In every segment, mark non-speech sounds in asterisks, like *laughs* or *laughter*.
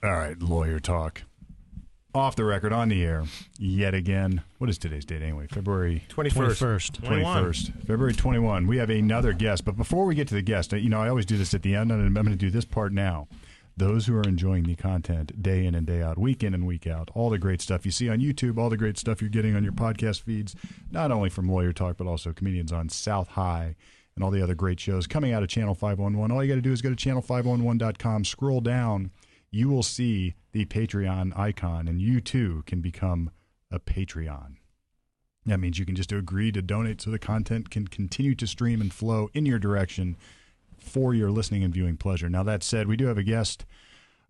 All right, lawyer talk. Off the record, on the air, yet again. What is today's date anyway? February 21st. 21st. February 21. We have another guest. But before we get to the guest, you know, I always do this at the end, and I'm going to do this part now. Those who are enjoying the content day in and day out, week in and week out, all the great stuff you see on YouTube, all the great stuff you're getting on your podcast feeds, not only from Lawyer Talk, but also comedians on South High and all the other great shows coming out of Channel 511. All you got to do is go to channel511.com, scroll down, you will see the Patreon icon, and you too can become a Patreon. That means you can just agree to donate so the content can continue to stream and flow in your direction for your listening and viewing pleasure. Now, that said, we do have a guest,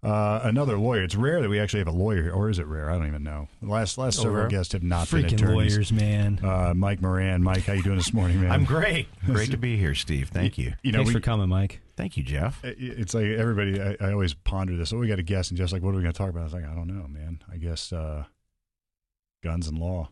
uh, another lawyer. It's rare that we actually have a lawyer here, or is it rare? I don't even know. The last last several rare. guests have not been Freaking attorneys. lawyers, man. Uh, Mike Moran. Mike, how you doing this morning, *laughs* man? I'm great. Great to be here, Steve. Thank you. You know, Thanks we, for coming, Mike. Thank you, Jeff. it's like everybody. I, I always ponder this. Oh, we got a guest, and just like, what are we going to talk about? I was like, I don't know, man. I guess uh, guns and law.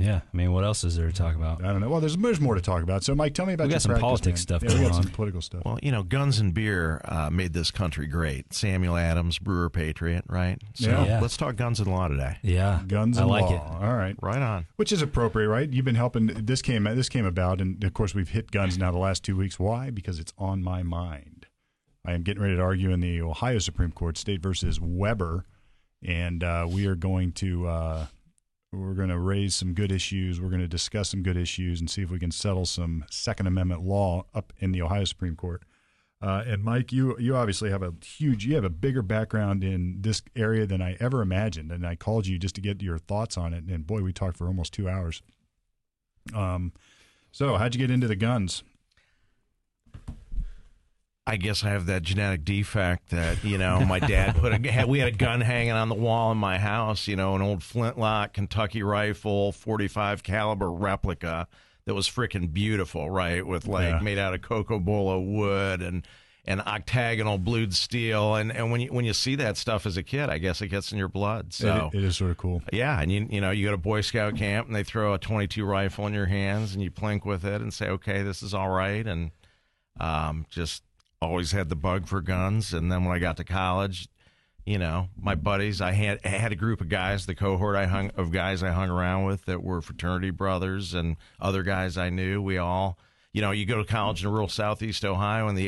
Yeah, I mean, what else is there to talk about? I don't know. Well, there's there's more to talk about. So, Mike, tell me about We got your some practice, politics man. stuff Yeah, we going got some political stuff. Well, you know, guns and beer uh, made this country great. Samuel Adams, Brewer Patriot, right? So Yeah. Yeah. let's talk guns and law today. Yeah, guns I and like law. it. All right. Right on. Which is appropriate, right? You've been helping. This came this came about, and of course we've hit guns now the last two weeks. Why? Because it's on my mind. I am getting ready to argue in the Ohio Supreme Court, State versus Weber, and uh, we are going to uh, we're going to raise some good issues. We're going to discuss some good issues and see if we can settle some Second Amendment law up in the Ohio Supreme Court. Uh, and Mike, you you obviously have a huge, you have a bigger background in this area than I ever imagined. And I called you just to get your thoughts on it. And boy, we talked for almost two hours. Um, so how'd you get into the guns? I guess I have that genetic defect that you know my dad put a we had a gun hanging on the wall in my house, you know, an old flintlock Kentucky rifle, 45 caliber replica that was freaking beautiful, right, with like Yeah. made out of cocobolo wood and and octagonal blued steel, and and when you when you see that stuff as a kid, I guess it gets in your blood. So. it, it is sort of cool. Yeah, and you you know you go to Boy Scout camp and they throw a 22 rifle in your hands and you plink with it and say, okay, this is all right, and um, just always had the bug for guns. And then when I got to college, you know, my buddies, I had I had a group of guys, the cohort I hung of guys I hung around with that were fraternity brothers and other guys I knew. We all. You know, you go to college in rural southeast Ohio in the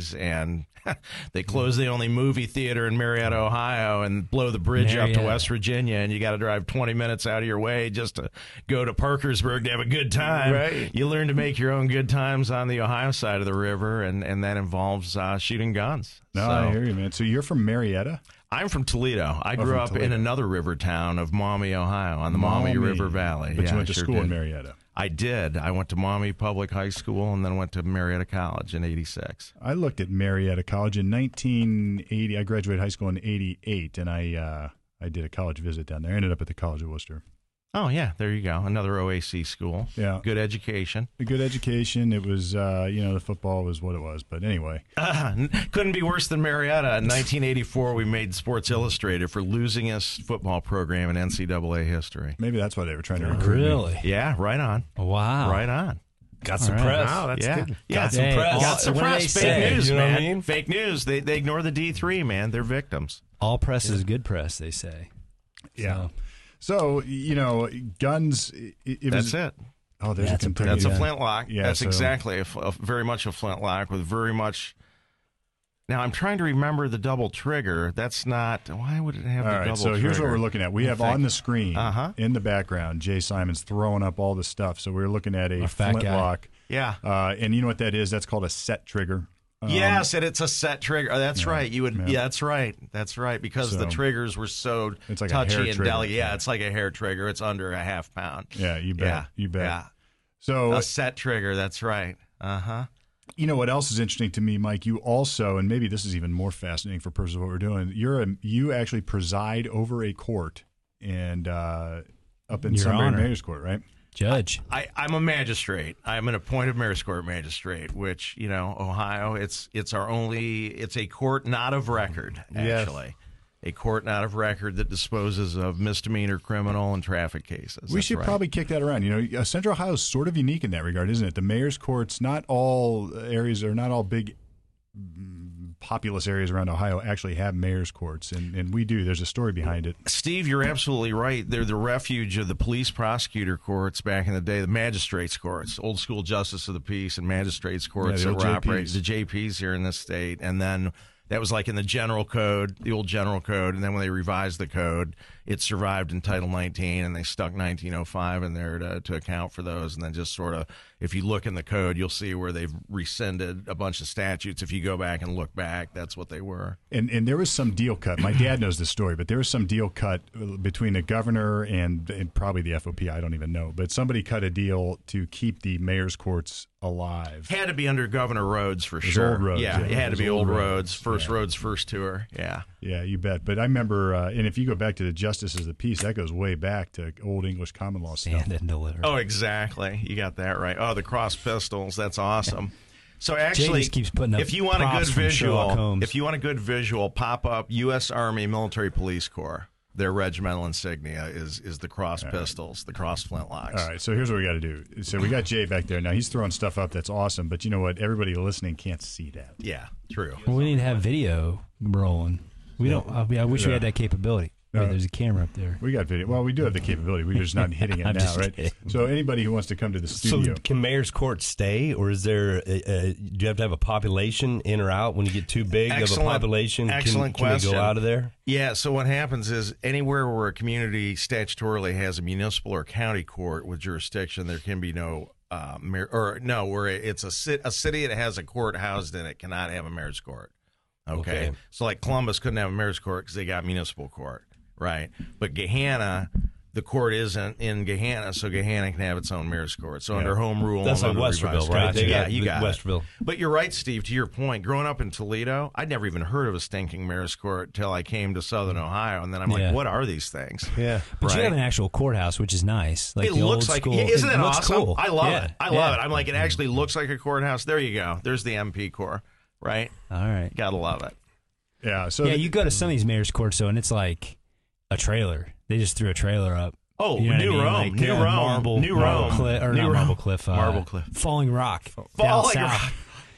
80s, and *laughs* they close the only movie theater in Marietta, Ohio, and blow the bridge up to West Virginia, and you got to drive 20 minutes out of your way just to go to Parkersburg to have a good time. Right. You learn to make your own good times on the Ohio side of the river, and, and that involves uh, shooting guns. No, So- I hear you, man. So you're from Marietta? I'm from Toledo. I Oh, grew up in another river town of Maumee, Ohio, on the Maumee, Maumee. River Valley. But Yeah, you went to sure school in. Marietta. I did. I went to Maumee Public High School and then went to Marietta College in '86. I looked at Marietta College in 1980. I graduated high school in 88, and I uh, I did a college visit down there. I ended up at the College of Wooster. Oh yeah, there you go. Another OAC school. Yeah. Good education. A good education. It was, uh, you know, the football was what it was. But anyway, Uh, *laughs* couldn't be worse than Marietta. In 1984, we made Sports Illustrated for losingest football program in NCAA history. maybe that's why they were trying to recruit me. Really? Yeah, right on. Wow. Right on. Got some press. Wow, that's yeah, good. yeah. Got some Hey, press. Got some What press. Fake say? news, You know what I man. mean? Fake news. They they ignore the D three, man. They're victims. All press is good press, they say. Yeah. So, So you know, guns. It, it was, That's it. Oh, there's That's a a Kentucky. That's a Yeah. flintlock. Yeah, That's so- exactly a, a- very much a flintlock with very much. Now I'm trying to remember the double trigger. That's not. Why would it have All the right, double so trigger? here's what we're looking at. We I have think. on the screen Uh-huh. in the background Jay Simons throwing up all the stuff. So we're looking at a A fat flintlock. Yeah. Uh, and you know what that is? That's called a set trigger. Um, yes, and it's a set trigger. Oh, that's right. You would. yeah. Yeah. that's right. That's right. Because the triggers were so It's like touchy and delicate. Yeah, it's like a hair trigger. It's under a half pound. Yeah, you bet. Yeah, You bet. Yeah, So a set trigger. That's right. Uh huh. you know what else is interesting to me, Mike? You also, and maybe this is even more fascinating for purposes of what we're doing. You're a you actually preside over a court and uh, up in Your Sunbury Honor. Mayor's Court, right? Judge. I, I'm a magistrate. I'm an appointed mayor's court magistrate, which you know, Ohio. It's it's our only. It's a court not of record, Yes. actually. A court not of record that disposes of misdemeanor, criminal, and traffic cases. we That's should right. probably kick that around. You know, uh, Central Ohio is sort of unique in that regard, isn't it? The mayor's courts, not all areas are not all big populous areas around Ohio actually have mayor's courts, and, and we do. There's a story behind it. Steve, you're absolutely right. They're the refuge of the police prosecutor courts back in the day, the magistrates courts, old school justice of the peace and magistrates courts Yeah, that were operating, the JPs here in this state. And then that was like in the general code, the old general code. And then when they revised the code, it survived in Title 19 and they stuck 1905 in there to, to account for those. And then just sort of, if you look in the code, you'll see where they've rescinded a bunch of statutes. If you go back and look back, that's what they were. And and there was some deal cut. My dad knows the story, but there was some deal cut between the governor and, and probably the FOP. I don't even know, but somebody cut a deal to keep the mayor's courts alive. Had to be under Governor Rhodes for sure. old Rhodes, yeah, yeah. it It had to be old old Rhodes, Rhodes, first yeah. Rhodes, first tour. Yeah, Yeah, you bet. But I remember, uh, and if you go back to the justices of the peace, that goes way back to old English common law stuff. Stand and. Oh, exactly. You got that right. Oh, the cross pistols. That's awesome. So actually, keeps putting up if you want a good visual, if you want a good visual, pop up U.S. Army Military Police Corps. Their regimental insignia is is the cross pistols, the cross flintlocks. All right, so here's what we got to do. So we got Jay back there. Now he's throwing stuff up that's awesome, but you know what? Everybody listening can't see that. Yeah, true. Well, we need to have video rolling. We don't. Uh, I, mean, I wish we had that capability. Wait, Uh, there's a camera up there. We got video. Well, we do have the capability. We're just not *laughs* hitting it I'm now, just right? kidding. So anybody who wants to come to the So studio, can mayor's court stay, or is there? A, a, do you have to have a population in or out when you get too big Excellent- of a population? Can- excellent can, we question. go out of there? Yeah, so what happens is anywhere where a community statutorily has a municipal or county court with jurisdiction, there can be no uh, mayor, or no, where it's a cit, a city that has a court housed in it cannot have a mayor's court. Okay, Okay. so like Columbus couldn't have a mayor's court because they got municipal court, right? But Gahanna. The court isn't in Gahanna, so Gahanna can have its own mayor's court. So under home rule, That's and like under revised Westerville, right? codes- yeah, you the got it. Westerville. But you're right, Steve. To your point, growing up in Toledo, I'd never even heard of a stinking mayor's court till I came to Southern Ohio, and then I'm Yeah. like, what are these things? Yeah. But you have an actual courthouse, which is nice. Like it the looks old like, school. yeah, isn't it, looks awesome? Cool. I love Yeah, it. I love yeah. it. I'm like, it actually looks like a courthouse. There you go. There's the MP Corps, right? All right. Gotta love it. yeah. So Yeah, you go to some of these mayor's courts, though, and it's like a trailer. They just threw a trailer up. Oh, You know what I New mean? Rome, Like, New uh, Rome, Marble, New Marble Rome, Cliff, or New not Rome. Marble Cliff, uh, Marble Cliff. Falling Rock, Falling south. Rock.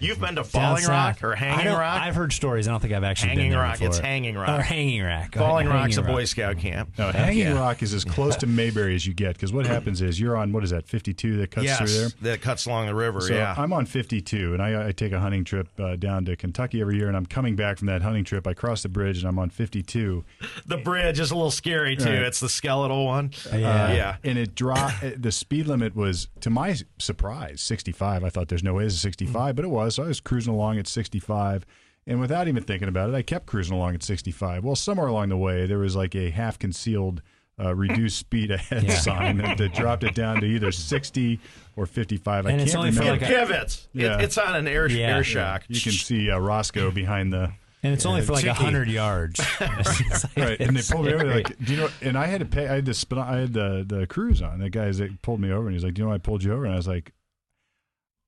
You've been to Falling Rock or Hanging Rock? I've heard stories. I don't think I've actually Hanging been there Rock. before. It's Hanging Rock. Or Hanging Rock. Falling Hanging Rock's a Rock. Boy Scout camp. no, Hanging Yeah. Rock is as close to Mayberry as you get because what happens is you're on what is that 52 that cuts yes, through there. that cuts along the river. So yeah, I'm on 52, and I, I take a hunting trip uh, down to Kentucky every year. And I'm coming back from that hunting trip. I cross the bridge, and I'm on 52. the bridge is a little scary too. Right. It's the skeletal one. Yeah. yeah. and it dropped. *laughs* the speed limit was, to my surprise, 65. I thought there's no way it's 65, but it was. So I was cruising along at 65, and without even thinking about it, I kept cruising along at 65. Well, somewhere along the way, there was like a half concealed. Uh, reduced speed *laughs* ahead Yeah. sign that, that dropped it down to either 60 or 55. I And it's can't only for remember. It like a- pivots. It- it's on an air Yeah. air shock. you can see uh, Roscoe behind the And it's only Yeah, for like a hundred yards. *laughs* It's like- right, and they pulled me over. Like, do you know? And I had to pay. I had to spin. I had the the cruise on. The guys that pulled me over, and he's like, "Do you know why I pulled you over?" And I was like,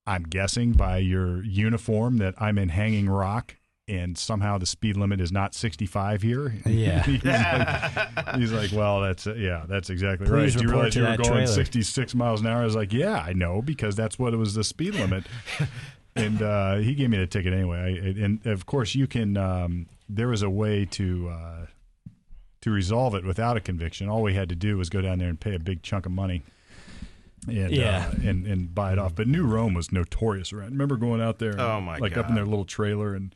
"I'm guessing by your uniform that I'm in Hanging Rock." And somehow the speed limit is not 65 here. Yeah. *laughs* he's, like, he's like, well, that's yeah, that's exactly Please right. Do you realize you were going trailer. 66 miles an hour? I was like, yeah, I know because that's what it was the speed limit. *laughs* and uh, he gave me the ticket anyway. I, and of course, you can. Um, there was a way to uh, to resolve it without a conviction. All we had to do was go down there and pay a big chunk of money. And, Yeah. uh, and and buy it off. But New Rome was notorious around. Remember going out there? Oh, my Like up in their little trailer, and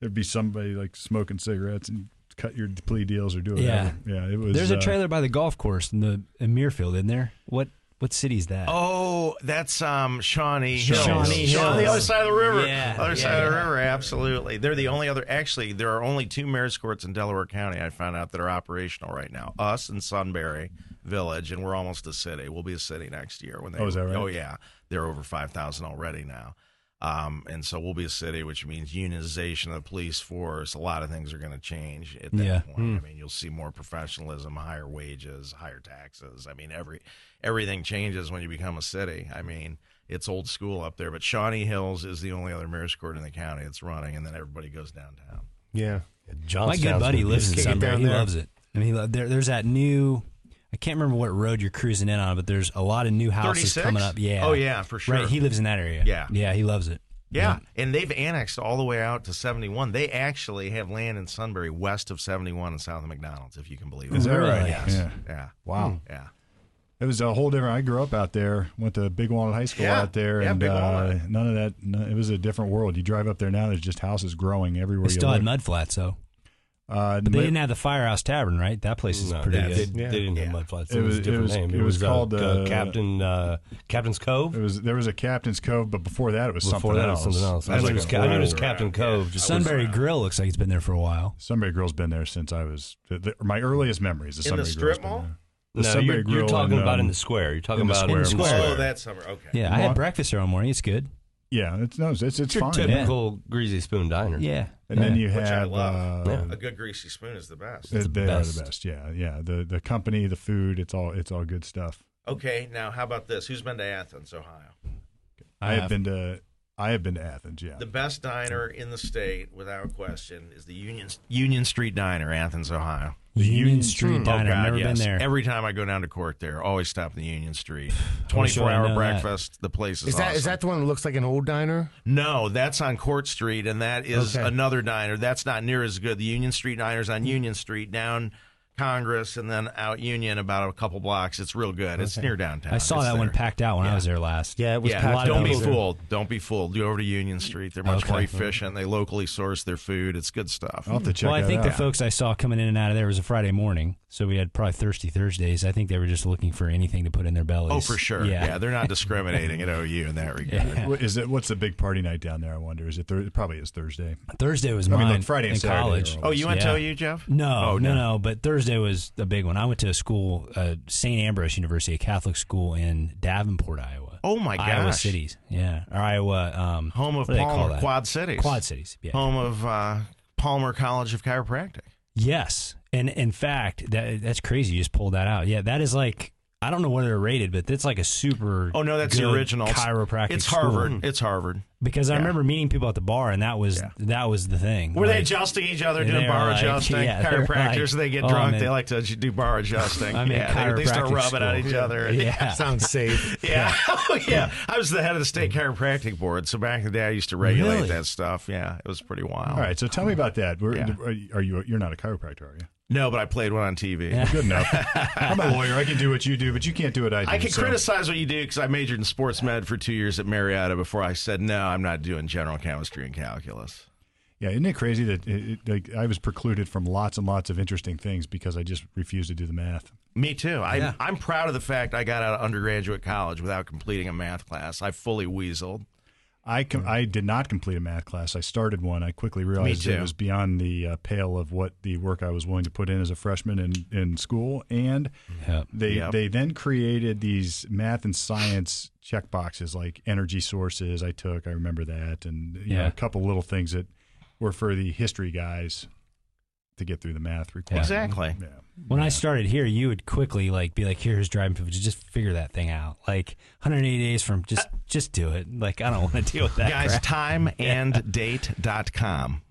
there'd be somebody like smoking cigarettes and cut your plea deals or do Yeah. whatever. Yeah, it was. There's a uh, trailer by the golf course in the in Muirfield, isn't there? What what city is that? Oh, that's um, Shawnee Hills. Shawnee Shawnee, the other side of the river. Yeah, other yeah, side of the river. Absolutely. They're the only other. Actually, there are only two mayor's courts in Delaware County. I found out that are operational right now. Us and Sunbury Village, and we're almost a city. We'll be a city next year. When they, Oh, is that right? Oh yeah, they're over five thousand already now. Um, and so we'll be a city, which means unionization of the police force. A lot of things are going to change at that Yeah. point. I mean, you'll see more professionalism, higher wages, higher taxes. I mean, every everything changes when you become a city. I mean, it's old school up there. But Shawnee Hills is the only other mayor's court in the county that's running, and then everybody goes downtown. Yeah. My Johnstown's good buddy lives in kick Sunbury. He there. loves it. I mean, he lo- there, there's that new. I can't remember what road you're cruising in on, but there's a lot of new houses 36? coming up. Yeah. Oh, yeah, for sure. Right. He lives in that area. Yeah. Yeah. He loves it. Yeah, and they've annexed all the way out to 71. They actually have land in Sunbury west of 71 and south of McDonald's, if you can believe it. Is that right? Yes. Yeah. Yeah. Wow. Yeah. It was a whole different. I grew up out there. Went to Big Walnut High School Yeah. out there, Yeah, and Big uh, none of that. No, it was a different world. You drive up there now. There's just houses growing everywhere. They you still had mud flats though. Uh, But they didn't have the Firehouse Tavern, right? That place is No, pretty they, good. they, Yeah. they didn't Yeah. have mud flats. It It, was, was- a different it was- name. it was uh, called, uh, uh, Captain uh, Captain's Cove. It was there was a Captain's Cove, but before that it was Before something that, it else. was something else. That I was knew it like was, a I knew it was whole- Captain Cove. Just Sunbury Grill looks like it's been there for a while. Sunbury Grill's been there since I was the, the- my earliest memories. The In the Sunbury strip Grill's mall? there. no, The Sunbury you're, you're Grill talking in, about in um, the square. You're talking in the about square. in In the square. Oh, that's summer. Okay. Yeah, I had breakfast there one morning. It's good. Yeah, it's no, it's it's Your fine. typical greasy spoon diner. Yeah. And then you Which I have love. uh, Yeah. A good greasy spoon is the best. they the are best. the best. Yeah, yeah. The the company, the food, it's all it's all good stuff. Okay, now how about this? Who's been to Athens, Ohio? I have been to I have been to Athens. Yeah, The best diner in the state, without question, is the Union Union Street Diner, Athens, Ohio. The Union, Union- Street Hmm. Diner. Oh, God, I've never yes. been there. Every time I go down to court there, always stop in the Union Street. *sighs* wish I 24 hour know that. breakfast. The place is, Is that is awesome. that the one that looks like an old diner? No, that's on Court Street, and that is Okay. another diner. That's not near as good. The Union Street diner's on Union Street, down Congress, and then out Union about a couple blocks. It's real good. It's near downtown. I saw It's that one there. packed out when I was there last. Yeah, it was Yeah, packed. don't of be people. fooled. Don't be fooled. Go over to Union Street. They're much Okay. more efficient. They locally source their food. It's good stuff. I'll have to check well, I that think out. the folks I saw coming in and out of there was a Friday morning, so we had probably thirsty Thursdays. I think they were just looking for anything to put in their bellies. Oh, for sure. Yeah, Yeah, they're not *laughs* discriminating at OU in that regard. What is it? What's the big party night down there? I wonder. Is it? Thur- it probably is Thursday. Thursday was I mine. mean, like Friday and in Saturday college. Oh, you went Yeah. to OU, Jeff? No, Oh, no, no. But Thursday was a big one. I went to a school, uh, St. Ambrose University, a Catholic school in Davenport, Iowa. Oh my gosh! Iowa cities, yeah, or Iowa. Um, Home of what do they call Palmer. Quad Cities. Quad cities. Yeah. Home of uh, Palmer College of Chiropractic. Yes, and in fact, that that's crazy. You just pulled that out. Yeah, that is like I don't know what they're rated, but that's like a super. Oh no, that's the original. Chiropractic. It's school. Harvard. It's Harvard. because I Yeah. remember meeting people at the bar, and that was Yeah. that was the thing. Were they Like, adjusting each other, doing were bar like- *laughs* adjusting? yeah, they were Chiropractors, like, they get oh, drunk. man. They like to do bar *laughs* adjusting. I'm in yeah, they, they start rubbing at school. each other. Yeah. *laughs* Sounds safe. Yeah. Oh, yeah. I was the head of the state chiropractic board. So back in the day, I used to regulate Really? that stuff. Yeah. It was pretty wild. All right, so tell me about that. We're, Yeah. Are you? You're not a chiropractor, are you? No, but I played one on TV. Good enough. I'm a lawyer. I can do what you do, but you can't do what I do. I can so- criticize what you do because I majored in sports med for two years at Marietta before I said, no, I'm not doing general chemistry and calculus. Yeah, isn't it crazy that it, it, like, I was precluded from lots and lots of interesting things because I just refused to do the math? Me too. I, Yeah. I'm proud of the fact I got out of undergraduate college without completing a math class. I fully weaseled. I com- I did not complete a math class. I started one. I quickly realized it was beyond the uh, pale of what the work I was willing to put in as a freshman in, in school. And Yep. they Yep. they then created these math and science check boxes like energy sources. I took. I remember that, and you know, a couple little things that were for the history guys to get through the math requirement. Exactly. Yeah. When I started here, you would quickly like be like, "Here's driving privilege. Just figure that thing out. Like 180 days from just uh, just do it. Like I don't want to deal with that." Guys, crap. timeanddate.com. *laughs*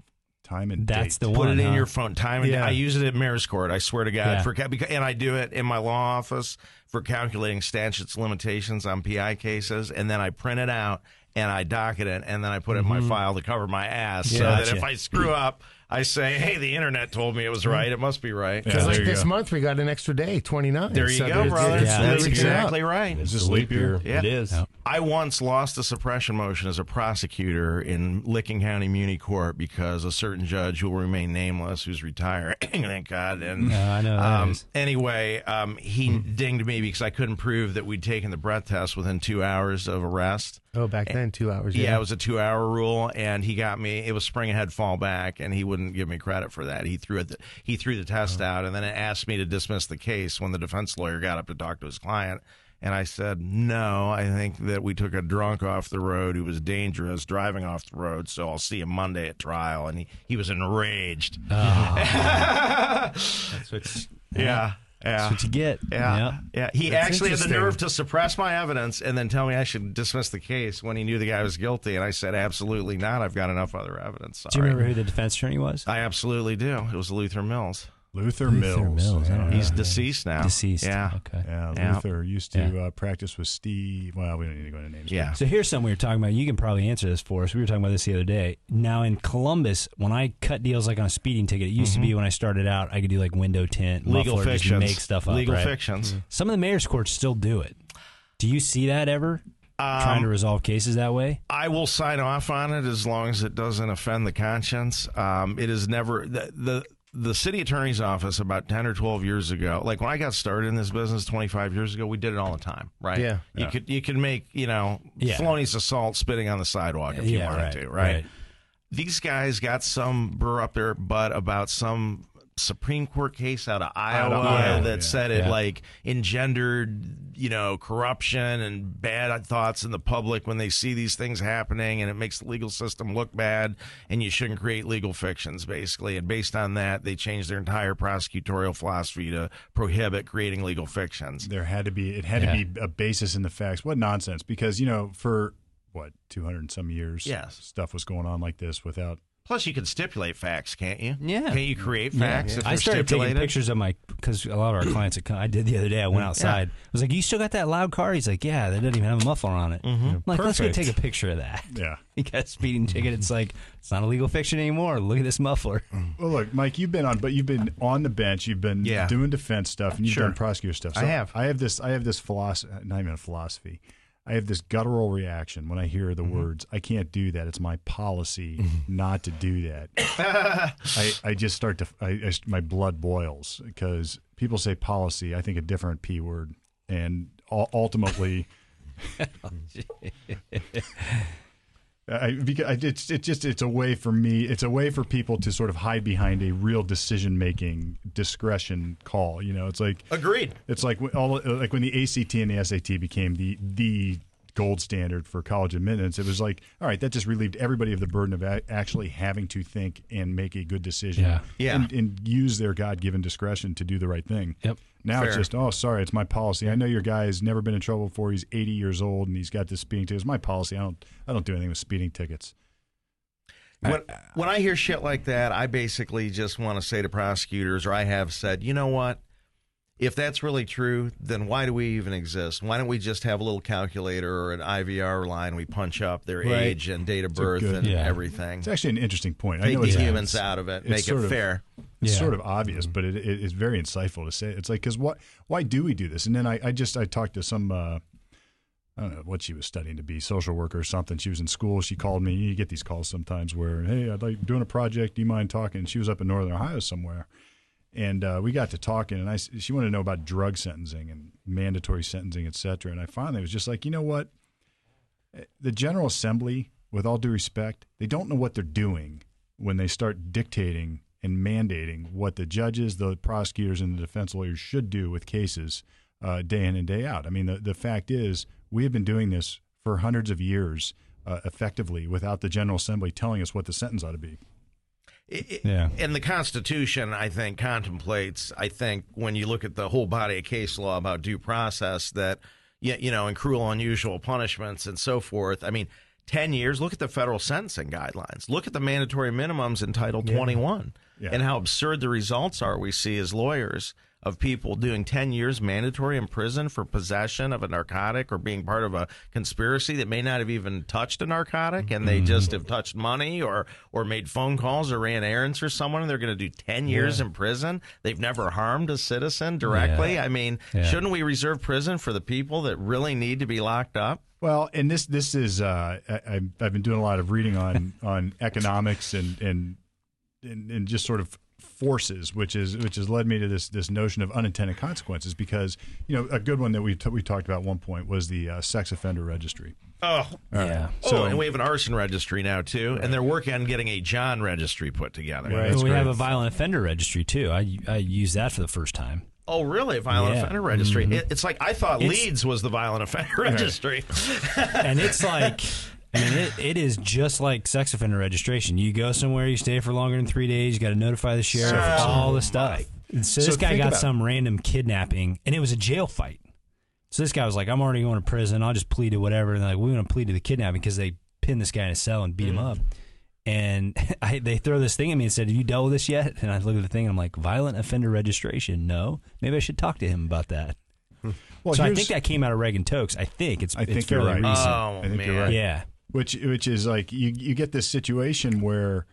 Time and That's date. the Put one. it in your phone. Time and Yeah. I use it at Mayor's Court. I swear to God, Yeah. for and I do it in my law office for calculating statutes limitations on PI cases, and then I print it out and I docket it, and then I put it in my mm-hmm. file to cover my ass, so that if I screw up, I say, "Hey, the internet told me it was right. It must be right." Because there like this go. month we got an extra day, twenty nine. There you go, brother. Yeah, That's that's exactly right. Is this leap year? Yeah. It is. Yep. I once lost a suppression motion as a prosecutor in Licking County Muni Court because a certain judge who will remain nameless, who's retiring, *coughs* thank God, and No, I know that um, is. anyway, um, he dinged me because I couldn't prove that we'd taken the breath test within two hours of arrest. Oh, back eh, then two hours. Yeah, Yeah, it was a two-hour rule, and he got me. It was spring ahead, fall back, and he wouldn't give me credit for that. He threw it. He threw the test oh. out, and then it asked me to dismiss the case when the defense lawyer got up to talk to his client. And I said, no, I think that we took a drunk off the road who was dangerous driving off the road. So I'll see him Monday at trial. And he, he was enraged. Oh. *laughs* That's what's, Yeah. Yeah. That's what you get. Yeah, Yep. yeah. He That's actually had the nerve to suppress my evidence and then tell me I should dismiss the case when he knew the guy was guilty. And I said, absolutely not. I've got enough other evidence. Do you remember who the defense attorney was? I absolutely do. It was Luther Mills. Luther, Luther Mills. Mills, I don't know. He's deceased now. Deceased. Yeah. Okay. Yeah, Yeah. Luther used to Yeah. uh, practice with Steve. Well, we don't need to go into names. Yeah. So here's something we were talking about. You can probably answer this for us. We were talking about this the other day. Now in Columbus, when I cut deals like on a speeding ticket, it used to be when I started out, I could do like window tint, Legal muffler, just fictions. make stuff up. Legal right? fictions. Some of the mayor's courts still do it. Do you see that ever? Um, trying to resolve cases that way? I will sign off on it as long as it doesn't offend the conscience. Um, it is never the, the the city attorney's office about ten or twelve years ago. Like when I got started in this business twenty five years ago, we did it all the time, right? Yeah. You could you could make you know Yeah. felonious assault spitting on the sidewalk if you wanted right, to, right? right. These guys got some burr up their butt about some Supreme Court case out of Iowa Iowa, that yeah. said it Yeah. like engendered, you know, corruption and bad thoughts in the public when they see these things happening and it makes the legal system look bad and you shouldn't create legal fictions basically. And based on that, they changed their entire prosecutorial philosophy to prohibit creating legal fictions. there had to be it had Yeah. to be a basis in the facts. What nonsense? Because you know, for what two hundred and some years, Yes. stuff was going on like this without. Plus, you can stipulate facts, can't you? Yeah. Can't you create facts if I they're started taking stipulated? pictures of my because a lot of our *clears throat* clients. Had come, I did the other day. I went outside. I was like, "You still got that loud car?" He's like, "Yeah, that doesn't even have a muffler on it." Mm-hmm. I'm like, let's go take a picture of that. *laughs* Yeah. *laughs* He got a speeding ticket. It's like it's not a legal fiction anymore. Look at this muffler. *laughs* Well, look, Mike, you've been on, but you've been on the bench. You've been Yeah. doing defense stuff, and you've Sure. done prosecutor stuff. I have. I have this. I have this philosophy. Not even a philosophy. I have this guttural reaction when I hear the mm-hmm. words, "I can't do that." It's my policy mm-hmm. not to do that. *laughs* I, I just start to. I, I, my blood boils because people say policy. I think a different p word, and ultimately. *laughs* Oh, I, because I- it's it's just it's a way for me it's a way for people to sort of hide behind a real decision making discretion call you know it's like Agreed. it's like all like when the ACT and the SAT became the the gold standard for college admittance it was like all right that just relieved everybody of the burden of a- actually having to think and make a good decision Yeah. Yeah. And, and use their god-given discretion to do the right thing Yep. now it's just, oh, sorry, it's my policy. I know your guy has never been in trouble before. He's 80 years old and he's got this speeding ticket. It's my policy. I don't, I don't do anything with speeding tickets. When, when I hear shit like that, I basically just want to say to prosecutors, or I have said, you know what? If that's really true, then why do we even exist? Why don't we just have a little calculator or an IVR line? We punch up their Right. age and date of birth good- and Yeah. everything. It's actually an interesting point. I Take know the it's, humans it's- out of it. Make sort it of- fair. It's Yeah. sort of obvious, but it, it, it's very insightful to say. It's like because what? Why do we do this? And then I, I just I talked to some. Uh, I don't know what she was studying to be, social worker or something. She was in school. She called me. You get these calls sometimes where, hey, I'd like doing a project. Do you mind talking? She was up in Northern Ohio somewhere, and uh, we got to talking. And I, she wanted to know about drug sentencing and mandatory sentencing, et cetera. And I finally was just like, you know what? Eh, The General Assembly, with all due respect, they don't know what they're doing when they start dictating and mandating what the judges, the prosecutors, and the defense lawyers should do with cases uh, day in and day out. I mean, the, the fact is, we have been doing this for hundreds of years uh, effectively without the General Assembly telling us what the sentence ought to be. It- Yeah. And the Constitution, I think, contemplates, I think, when you look at the whole body of case law about due process, that, you know, and cruel, unusual punishments and so forth. I mean, 10 years, look at the federal sentencing guidelines. Look at the mandatory minimums in Title 21 Yeah. and how absurd the results are we see as lawyers of people doing 10 years mandatory in prison for possession of a narcotic or being part of a conspiracy that may not have even touched a narcotic and they just have touched money or or made phone calls or ran errands for someone and they're going to do 10 years in prison? They've never harmed a citizen directly? I mean Yeah. shouldn't we reserve prison for the people that really need to be locked up? Well, and this this is uh, I, I've I've been doing a lot of reading on *laughs* on economics and and and, and just sort of forces, which is which has led me to this this notion of unintended consequences. Because you know a good one that we t- we talked about at one point was the uh, sex offender registry. oh Yeah. oh, and we have an arson registry now too, and they're working on getting a John registry put together. Right. Well, That's we have a violent offender registry too. I I used that for the first time. Oh, really? Violent Yeah. offender registry? It, it's like I thought It's- LEADS was the violent offender registry. and it's like *laughs* I mean it, it is just like sex offender registration. You go somewhere, you stay for longer than three days, you got to notify the sheriff, So- all the stuff. And so, So this guy got about- some random kidnapping, and it was a jail fight. So this guy was like, "I'm already going to prison. I'll just plead to whatever." And they're like, "We're going to plead to the kidnapping because they pinned this guy in a cell and beat him mm. up." And *laughs* I, they throw this thing at me and said, "Have you dealt with this yet?" And I look at the thing and I'm like, "Violent offender registration? No. Maybe I should talk to him about that." Hmm. Well, so I think that came out of Reagan Tokes. I think it's I it's think you're fairly right. recent. Oh, I think you're man. right. yeah. Which which is like you you get this situation where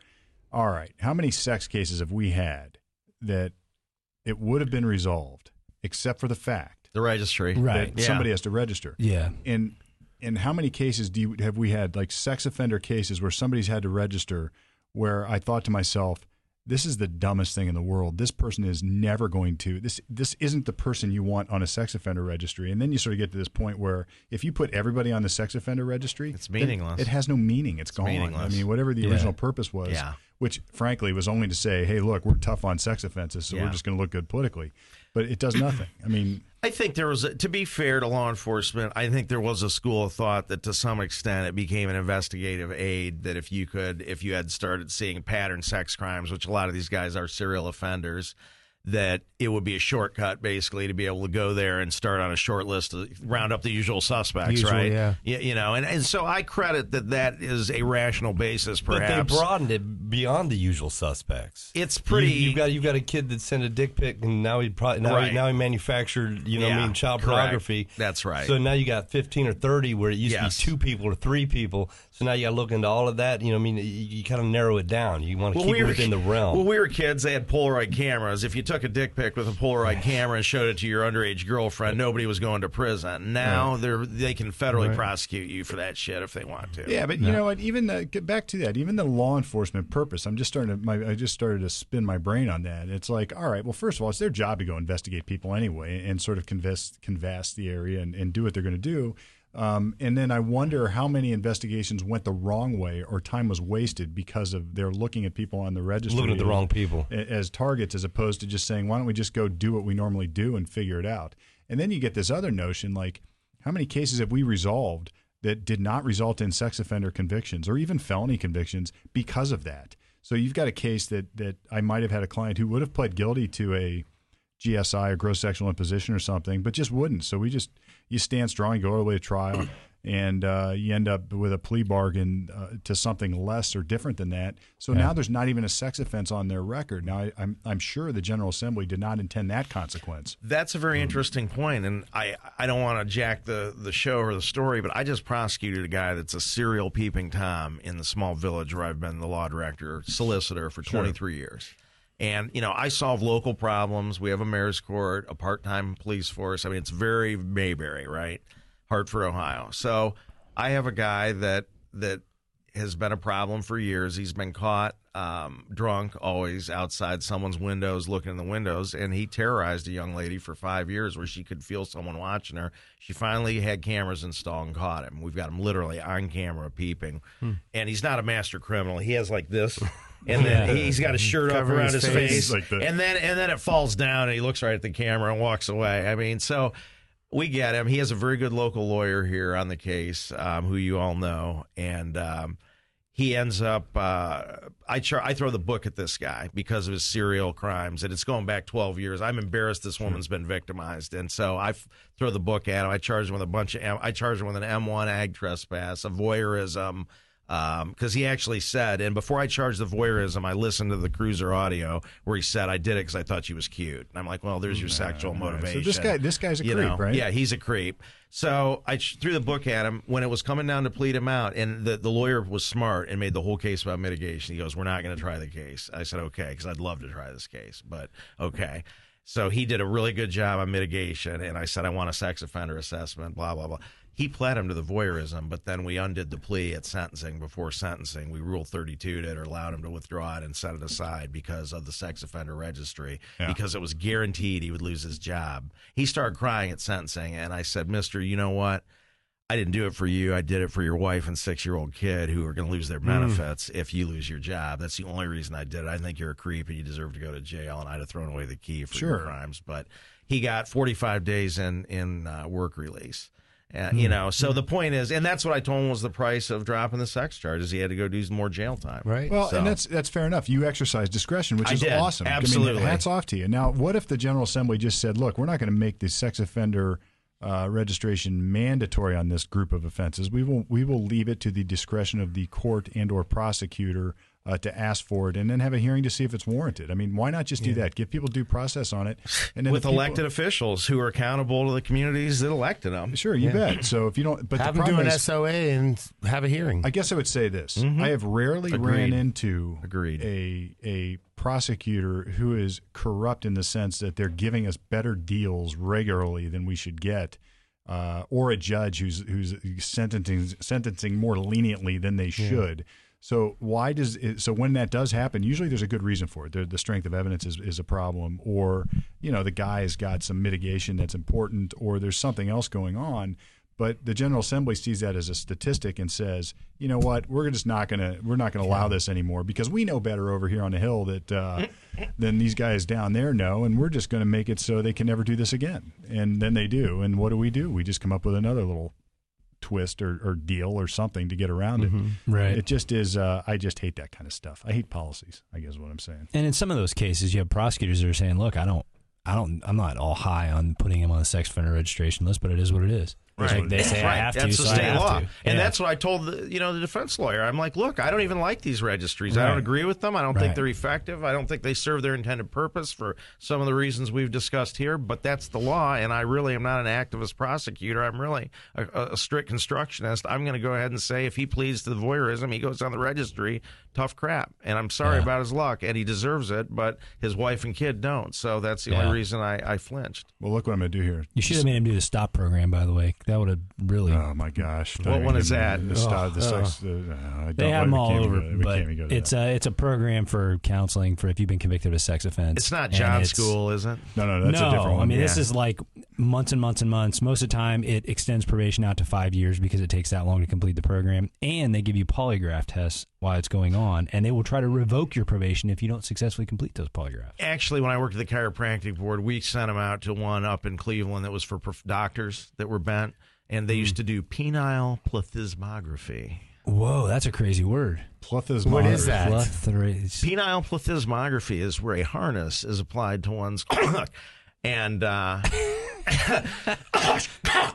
all right how many sex cases have we had that it would have been resolved except for the fact The registry. Right. that Yeah. somebody has to register Yeah. and and how many cases do you have we had like sex offender cases where somebody's had to register where I thought to myself this is the dumbest thing in the world. This person is never going to. This this isn't the person you want on a sex offender registry. And then you sort of get to this point where if you put everybody on the sex offender registry, It's meaningless. It has no meaning. It's gone. I mean, whatever the Yeah. original purpose was, Yeah. which frankly was only to say, "Hey, look, we're tough on sex offenses, so Yeah. we're just going to look good politically." But it does nothing. I mean, I think there was, a, to be fair to law enforcement, I think there was a school of thought that to some extent it became an investigative aid. That if you could, if you had started seeing pattern sex crimes, which a lot of these guys are serial offenders, that it would be a shortcut basically to be able to go there and start on a short list to round up the usual suspects, Usual, right? yeah. You, you know, and, and so I credit that that is a rational basis, perhaps. But they broadened it beyond the usual suspects. it's pretty. You, have got you've got a kid that sent a dick pic, and now he probably now Right. he, now he manufactured you know what I Yeah, mean child correct. pornography. That's right. So now you got fifteen or thirty where it used Yes. to be two people or three people. So now you got to look into all of that. You know, what I mean, you, you kind of narrow it down. You want to keep it were, within the realm. When we were kids, they had Polaroid cameras. If you took a dick pic with a Polaroid *sighs* camera and showed it to your underage girlfriend, nobody was going to prison. Now they're they can federally prosecute you for that shit if they want to. Yeah, but you know what? Even the, get back to that. Even the law enforcement purpose. I'm just starting to. My, I just started to spin my brain on that. It's like, all right. Well, first of all, it's their job to go investigate people anyway, and sort of convest, convast the area and, and do what they're going to do. Um, and then I wonder how many investigations went the wrong way or time was wasted because of they're looking at people on the registry, Looking at the wrong people. as targets as opposed to just saying, why don't we just go do what we normally do and figure it out? And then you get this other notion like, how many cases have we resolved that did not result in sex offender convictions or even felony convictions because of that? So you've got a case that, that I might have had a client who would have pled guilty to a GSI or gross sexual imposition or something, but just wouldn't. So we just you stand strong, you go all the way to trial, *clears throat* and uh, you end up with a plea bargain uh, to something less or different than that. So now there's not even a sex offense on their record. Now I, I'm I'm sure the General Assembly did not intend that consequence. That's a very interesting point, and I I don't want to jack the the show or the story, but I just prosecuted a guy that's a serial peeping tom in the small village where I've been the law director solicitor for 23 years. And you know, I solve local problems. We have a mayor's court, a part-time police force. I mean, it's very Mayberry, right? Hartford, Ohio. So I have a guy that that has been a problem for years. He's been caught um, drunk, always outside someone's windows, looking in the windows, and he terrorized a young lady for five years, where she could feel someone watching her. She finally had cameras installed and caught him. We've got him literally on camera peeping, and he's not a master criminal. He has like this. *laughs* And then he's got a shirt up around his his face. face, Like and then and then it falls down, and he looks right at the camera and walks away. I mean, so we get him. He has a very good local lawyer here on the case, um, who you all know, and um, he ends up. Uh, I char- I throw the book at this guy because of his serial crimes, and it's going back twelve years. I'm embarrassed this woman's been victimized, and so I f- throw the book at him. I charge him with a bunch of. M- I charge him with an M1 ag trespass, a voyeurism. Um, because he actually said, and before I charged the voyeurism, I listened to the cruiser audio where he said, "I did it because I thought she was cute." And I'm like, "Well, there's your sexual Right. motivation." So this guy, this guy's a you creep, know, right? Yeah, he's a creep. So I threw the book at him when it was coming down to plead him out, and the, the lawyer was smart and made the whole case about mitigation. He goes, "We're not going to try the case." I said, "Okay," because I'd love to try this case, but okay. So he did a really good job on mitigation, and I said, "I want a sex offender assessment." Blah blah blah. He pled him to the voyeurism, but then we undid the plea at sentencing. Before sentencing, we ruled 32 it or allowed him to withdraw it and set it aside because of the sex offender registry, Yeah. because it was guaranteed he would lose his job. He started crying at sentencing, and I said, Mister, you know what? I didn't do it for you. I did it for your wife and six year old kid who are going to lose their benefits if you lose your job. That's the only reason I did it. I think you're a creep and you deserve to go to jail, and I'd have thrown away the key for your crimes. But he got 45 days in in uh, work release. Uh, You know, so the point is, and that's what I told him was the price of dropping the sex charges. He had to go do some more jail time. Right. Well, So- and that's that's fair enough. You exercise discretion, which I is did. awesome. I mean, Absolutely. hats off to you. Now, what if the General Assembly just said, "Look, we're not going to make the sex offender uh, registration mandatory on this group of offenses. We will we will leave it to the discretion of the court and or prosecutor uh, to ask for it, and then have a hearing to see if it's warranted. I mean, why not just do that? Give people due process on it, and then with the people- elected officials who are accountable to the communities that elected them. Sure, you bet. So if you don't, but Have the them do an is, SOA and have a hearing. I guess I would say this: I have rarely ran into Agreed. a a prosecutor who is corrupt in the sense that they're giving us better deals regularly than we should get, uh, or a judge who's who's sentencing sentencing more leniently than they should. So why does it, so when that does happen? Usually there's a good reason for it. The, the strength of evidence is, is a problem, or you know the guy's got some mitigation that's important, or there's something else going on. But the General Assembly sees that as a statistic and says, you know what, we're just not gonna we're not gonna allow this anymore because we know better over here on the hill that uh, *laughs* than these guys down there know, and we're just gonna make it so they can never do this again. And then they do. And what do we do? We just come up with another little twist or, or deal or something to get around it. Right. It just is. Uh, I just hate that kind of stuff. I hate policies. I guess is what I'm saying. And in some of those cases, you have prosecutors that are saying, "Look, I don't, I don't, I'm not all high on putting him on the sex offender registration list, but it is what it is." Like, they say I Right. have to, That's so the I state have law, to. and Yeah. that's what I told the you know the defense lawyer. I'm like, look, I don't even like these registries. I don't agree with them. I don't Right. think they're effective. I don't think they serve their intended purpose for some of the reasons we've discussed here. But that's the law, and I really am not an activist prosecutor. I'm really a, a strict constructionist. I'm going to go ahead and say if he pleads to the voyeurism, he goes on the registry. Tough crap, and I'm sorry Yeah. about his luck, and he deserves it. But his wife and kid don't. So that's the Yeah. only reason I, I flinched. Well, look what I'm going to do here. You should have made him do the stop program, by the way. That would have really. Oh my gosh! What one is that? The, stop, the sex. Uh, they have them all over, go. We but can't even go to it's that. a it's a program for counseling for if you've been convicted of a sex offense. It's not job it's- school, is it? no, no, that's no, a different one. I mean, this is like months and months and months. Most of the time, it extends probation out to five years because it takes that long to complete the program. And they give you polygraph tests while it's going on, and they will try to revoke your probation if you don't successfully complete those polygraphs. Actually, when I worked at the chiropractic board, we sent them out to one up in Cleveland that was for prof- doctors that were bent, and they Hmm. used to do penile plethysmography. Whoa, that's a crazy word. Plethysmography. What is that? Plethora- Penile plethysmography is where a harness is applied to one's *coughs* and uh, *coughs*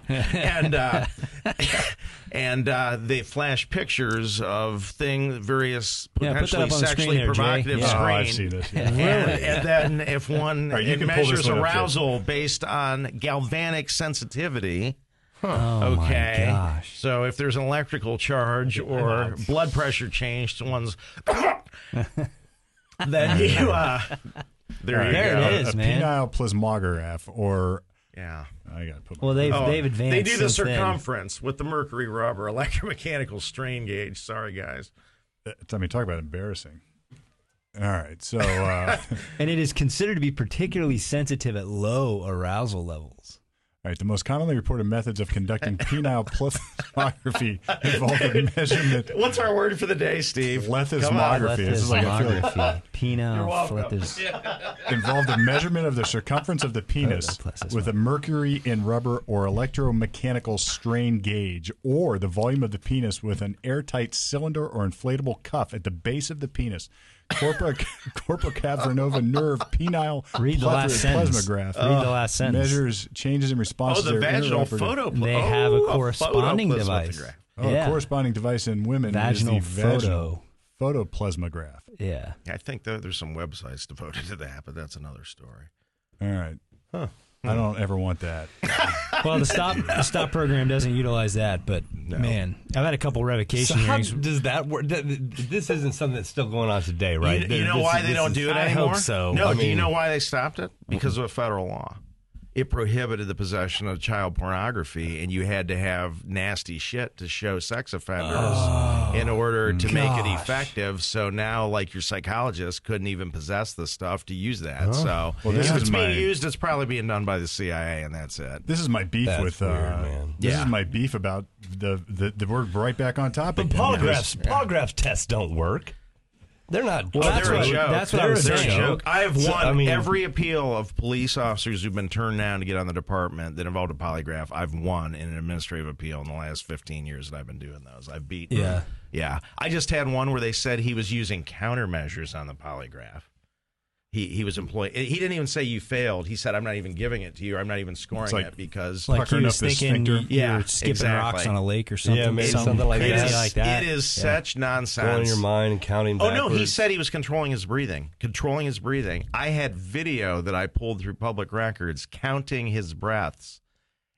and uh, *coughs* and uh, they flash pictures of things, various Yeah, put that potentially up on screen sexually there, provocative Yeah. Oh, screen. I've seen this. Yeah. And, and then if one All right, you can pull measures one up, Jay. arousal based on galvanic sensitivity. Oh Okay. my gosh. So if there's an electrical charge or blood pressure change to one's, *laughs* then you uh, there you There go. it is, a man. penile plasmograph, or Yeah. I got to put. Well, they've Oh, they've advanced. They do the since then. circumference with the mercury rubber *laughs* electromechanical strain gauge. Sorry, guys. I mean, talk about embarrassing. All right, so uh, *laughs* and it is considered to be particularly sensitive at low arousal levels. All right, the most commonly reported methods of conducting penile plethysmography *laughs* involve the measurement What's our word for the day, Steve? Plethysmography. This is like I feel like Plethysmography. Penile You're plethys- *laughs* involved the measurement of the circumference of the penis with a mercury in rubber or electromechanical strain gauge, or the volume of the penis with an airtight cylinder or inflatable cuff at the base of the penis. Corpora, *laughs* corpora cavernosa nerve penile Read the last sentence. plasmograph Read the last sentence. measures changes in response Oh, to the their vaginal intraoperative- photo. They oh, have a photo corresponding device. plethysmograph. Oh, yeah. a corresponding device in women Vaginal is the vaginal photo. photoplasmograph. Yeah. I think there, there's some websites devoted to that, but that's another story. All right. I hmm. don't ever want that. *laughs* Well, the stop the stop program doesn't utilize that, but man, I've had a couple revocation So hearings. does that work? Th- th- This isn't something that's still going on today, right? You, you know This- why they this don't is- do it I anymore? hope so. No, I do you know why they stopped it? Because of a federal law. It prohibited the possession of child pornography, and you had to have nasty shit to show sex offenders Oh, in order to make it effective. So now, like your psychologist couldn't even possess the stuff to use that. So Well, this if is it's my- being used, it's probably being done by the CIA, and that's it. This is my beef That's with. weird, uh, man. This Yeah. is my beef about the the, the we're right back on topic. But then, polygraphs, because- polygraph tests don't work. They're not. Well, that's they're what- a joke. that's what I They're was a saying. joke. I have So, won I mean- every appeal of police officers who've been turned down to get on the department that involved a polygraph. I've won in an administrative appeal in the last 15 years that I've been doing those. I've beaten. Yeah. Yeah. I just had one where they said he was using countermeasures on the polygraph. He he was employed. He didn't even say you failed. He said I'm not even giving it to you. I'm not even scoring like- it because Like Puckering he was thinking sphincter. you, you Yeah, were skipping exactly. rocks on a lake or something. Yeah, maybe something, something like crazy it that. is, like that. It is Yeah. such nonsense. Going in your mind and counting Oh no, he said he was controlling his breathing. Controlling his breathing. I had video that I pulled through public records counting his breaths.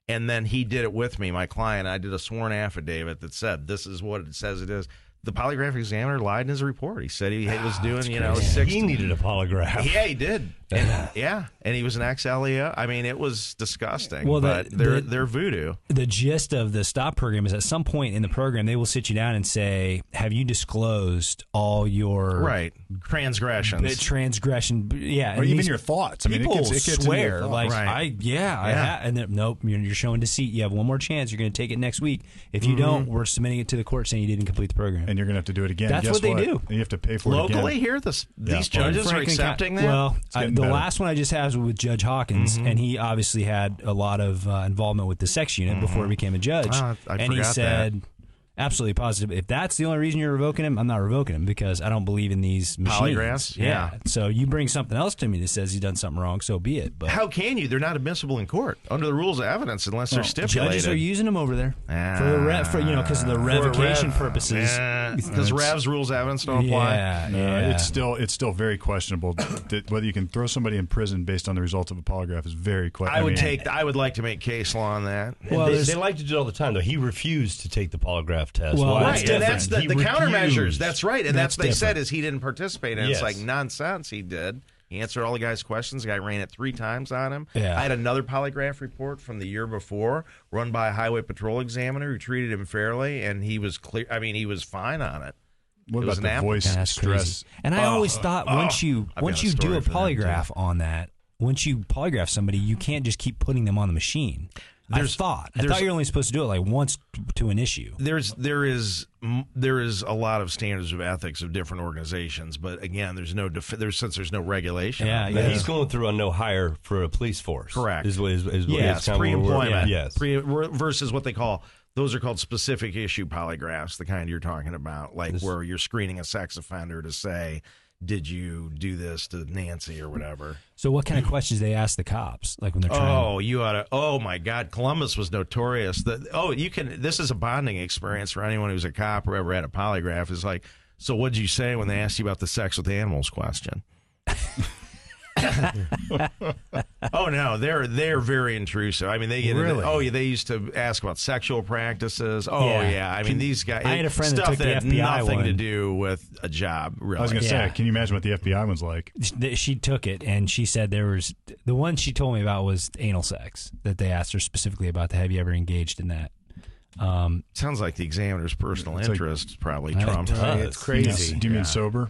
And then he did it with me, my client. I did a sworn affidavit that said this is what it says it is. The polygraph examiner lied in his report. He said he was ah, doing, you know, six. He needed a polygraph. Yeah, he did. And, yeah, and he was an ex-LEO. I mean, it was disgusting. Well, but the- they're the- they're voodoo. the gist of the stop program is at some point in the program they will sit you down and say, "Have you disclosed all your Right, transgressions. transgression?" Yeah, Or and even these your thoughts. I mean, it people gets, it gets into your swear thoughts. like, Right. "I yeah, I Yeah. ha-, and then nope, you're, you're showing deceit. You have one more chance. You're going to take it next week. If you mm-hmm. don't, we're submitting it to the court saying you didn't complete the program." and you're going to have to do it again. That's Guess what they do. And you have to pay for it Locally here, this, Yeah. these judges are Franklin County- accepting that. Well, I, getting the better. last one I just had was with Judge Hawkins, Mm-hmm. and he obviously had a lot of uh, involvement with the sex unit before he became a judge. Ah, I and he said, absolutely positive, if that's the only reason you're revoking him, I'm not revoking him because I don't believe in these machines. Polygraphs? Yeah. Yeah. So you bring something else to me that says he's done something wrong, so be it. But How can you? They're not admissible in court under the rules of evidence unless they're stipulated. judges are using them over there for the re- for you know because of the ah. revocation purposes. Because *laughs* Rev's rules of evidence don't apply. Yeah, No, yeah. it's still it's still very questionable *coughs* that whether you can throw somebody in prison based on the results of a polygraph is very questionable. I would take. I would like to make case law on that. Well, they, there's- they like to do it all the time, though. He refused to take the polygraph test. Well, Why? That's Right, and that's the, different. the He countermeasures. That's right, and That's that's, what they said is he didn't participate. And Yes. it's like nonsense. He did. He answered all the guy's questions. The guy ran it three times on him. Yeah. I had another polygraph report from the year before, run by a highway patrol examiner who treated him fairly, and he was clear. I mean, he was fine on it. What it about was the voice Yeah, stress? crazy. And I oh, always thought oh, once you I've once you do a for that, too. polygraph on that, once you polygraph somebody, you can't just keep putting them on the machine. There's- I thought I there's- thought you're only supposed to do it like once to an issue. there's there is there is a lot of standards of ethics of different organizations, but again, there's no def- there's since there's no regulation. Yeah, on Now, it. he's going through a no hire for a police force. Correct. Is, what- is, is, what- Yes, is kind of pre-employment. Yes. Pre, versus what they call those are called specific issue polygraphs, the kind you're talking about, like where you're screening a sex offender to say, "Did you do this to Nancy or whatever?" So what kind of questions they ask the cops like when they're trying? Oh, you ought to. Oh my God, Columbus was notorious. That oh, you can. This is a bonding experience for anyone who's a cop or ever had a polygraph. Is like, so what did you say when they asked you about the sex with animals question? *laughs* *laughs* oh no, they're they're very intrusive. I mean, they get into- Really? oh yeah, they used to ask about sexual practices. Oh Yeah. yeah, I mean these guys. I had a friend that stuff took the had FBI nothing to do with a job. Really, I was going to Yeah. say, can you imagine what the FBI one's like? Th- She took it and she said there was the one she told me about was anal sex that they asked her specifically about. The have you ever engaged in that? Um, sounds like the examiner's personal It's like- interest probably I- trumped. It. it's crazy. Do you mean sober?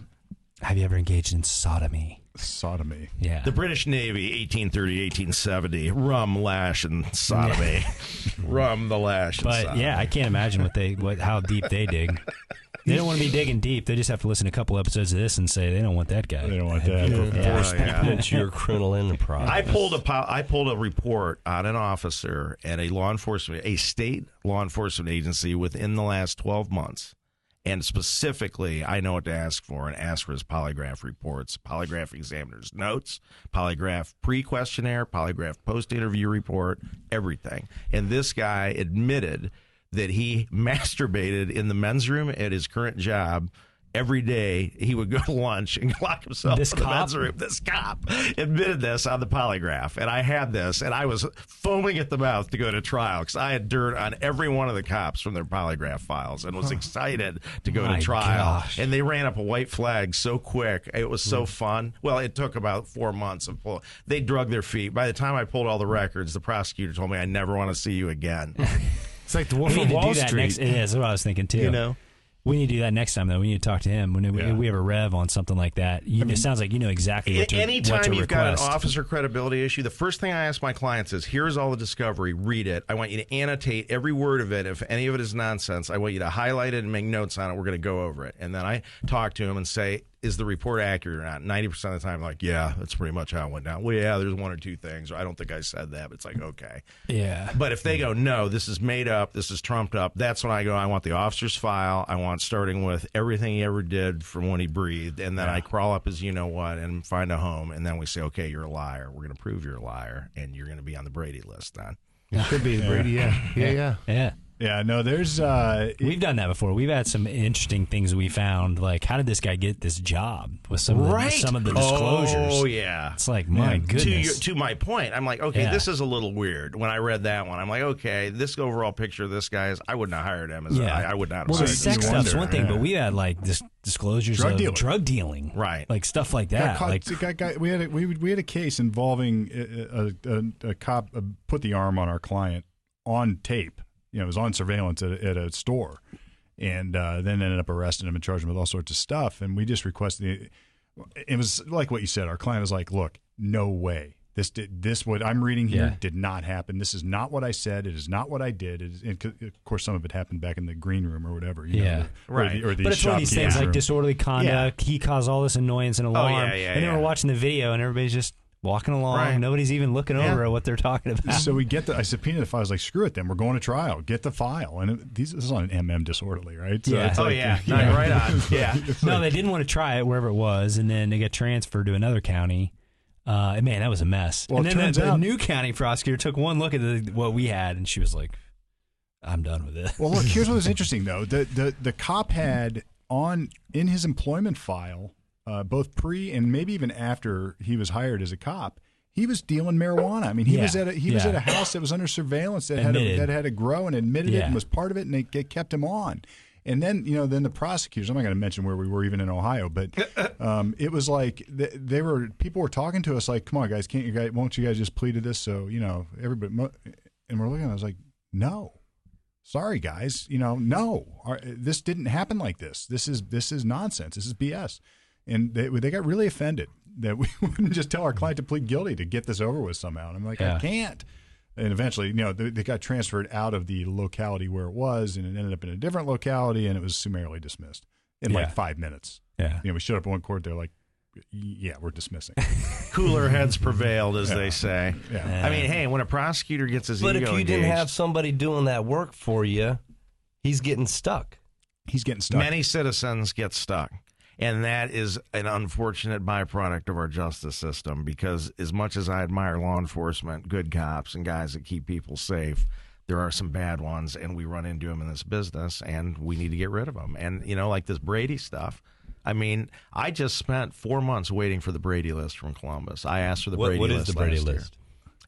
have you ever engaged in sodomy? Sodomy. Yeah. The British Navy, 1830, 1870, rum, lash, and sodomy. *laughs* rum, the lash, and But sodomy. yeah, I can't imagine what they what how deep they dig. *laughs* They don't want to be digging deep. They just have to listen to a couple episodes of this and say they don't want that guy. They don't want that. Yeah. Oh, yeah. It's your criminal enterprise. I pulled a po- I pulled a report on an officer at a law enforcement a state law enforcement agency within the last 12 months. And specifically, I know what to ask for and ask for his polygraph reports, polygraph examiner's notes, polygraph pre questionnaire, polygraph post interview report, everything. And this guy admitted that he *laughs* masturbated in the men's room at his current job every day. He would go to lunch and *laughs* lock himself This in the cop? men's room. This cop admitted this on the polygraph, and I had this, and I was foaming at the mouth to go to trial because I had dirt on every one of the cops from their polygraph files, and was excited to go My to trial. gosh. And they ran up a white flag so quick; it was Hmm. so fun. Well, it took about four months of pull. They drug their feet. By the time I pulled all the records, the prosecutor told me I never want to see you again. *laughs* It's like the We Wolf need of to Wall do that Street. next. It is. That's what I was thinking too. You know? We need to do that next time though. We need to talk to him when we, Yeah. we have a rev on something like that. You, it sounds like you know exactly what to, Anytime what to you've got an officer credibility issue, the first thing I ask my clients is, "Here's all the discovery. Read it. I want you to annotate every word of it. If any of it is nonsense, I want you to highlight it and make notes on it. We're going to go over it." And then I talk to him and say, is the report accurate or not? 90% of the time, like, yeah, that's pretty much how it went down. Well, yeah, there's one or two things, or I don't think I said that, but it's like, okay. Yeah. But if they go, no, this is made up, this is trumped up, that's when I go, I want the officer's file. I want starting with everything he ever did from when he breathed. And then I crawl up as you know what and find a home. And then we say, okay, you're a liar. We're going to prove you're a liar. And you're going to be on the Brady list then. Should be the Brady. Yeah. *laughs* Yeah. Yeah. Yeah. Yeah, no, there's uh, We've done that before. We've had some interesting things we found. Like, how did this guy get this job with some of the, some of the disclosures? Oh, yeah. It's like, my Yeah. to your, goodness. to my point, I'm like, okay, Yeah. this is a little weird. When I read that one, I'm like, okay, this overall picture of this guy is, I would not have hired him as, Yeah. I, I would not have well, the hired him. sex you stuff's wonder, one thing, yeah. but we had like dis- disclosures Drug of dealing. drug dealing, Right. Like stuff like got that. caught- like, got- got- we had a, we, we had a case involving a, a, a, a cop uh, put the arm on our client on tape. You know, was on surveillance at, a- at a store, and uh, then ended up arresting him and charging him with all sorts of stuff. And we just requested. It was like what you said. Our client was like, "Look, no way." This did this what I'm reading here Yeah. did not happen. This is not what I said. It is not what I did. It is, and of course, some of it happened back in the green room or whatever. You Yeah. know, the- or Right. the, or the but it's one of these shopkeeping things like disorderly conduct. He caused all this annoyance and alarm. yeah, yeah, and then yeah. we're watching the video, and everybody's just walking along. Right. Nobody's even looking Yeah. over at what they're talking about. So we get the. I subpoenaed the file. I was like, "Screw it, then we're going to trial. Get the file." And it, these, this is on an MM disorderly, right? So Yeah. Oh, like- yeah. *laughs* No, you're right on. Yeah. no, they didn't want to try it wherever it was, and then they got transferred to another county. Uh, and man, that was a mess. Well, and then the, turns the new county prosecutor took one look at the, what we had, and she was like, "I'm done with this." Well, look. Here's what was *laughs* interesting, though. The the the cop had on in his employment file, uh, both pre and maybe even after he was hired as a cop. He was dealing marijuana. I mean, he Yeah. was at a, he was at a house that was under surveillance that had a, that had to grow and admitted it and was part of it, and they, they kept him on. And then you know, then the prosecutors. I'm not going to mention where we were even in Ohio, but *laughs* um, it was like they, they were people were talking to us like, "Come on, guys, can't you guys? Won't you guys just plead to this?" So you know, everybody. And we're looking. I was like, "No, sorry guys you know no Our, this didn't happen like this this is this is nonsense this is bs and they, they got really offended that we *laughs* wouldn't just tell our client to plead guilty to get this over with somehow and i'm like Yeah. i can't and eventually you know they, they got transferred out of the locality where it was and it ended up in a different locality and it was summarily dismissed in Yeah. like five minutes yeah, you know we showed up in one court they're like yeah we're dismissing *laughs* Cooler heads prevailed, as they say. yeah I mean, hey, when a prosecutor gets his But if ego you didn't have somebody doing that work for you, he's getting stuck. he's getting stuck many citizens get stuck. And that is an unfortunate byproduct of our justice system because, as much as I admire law enforcement, good cops, and guys that keep people safe, there are some bad ones, and we run into them in this business, and we need to get rid of them. And, you know, like this Brady stuff. I mean, I just spent four months waiting for the Brady list from Columbus. I asked for the What- Brady what is list. What is the Brady list?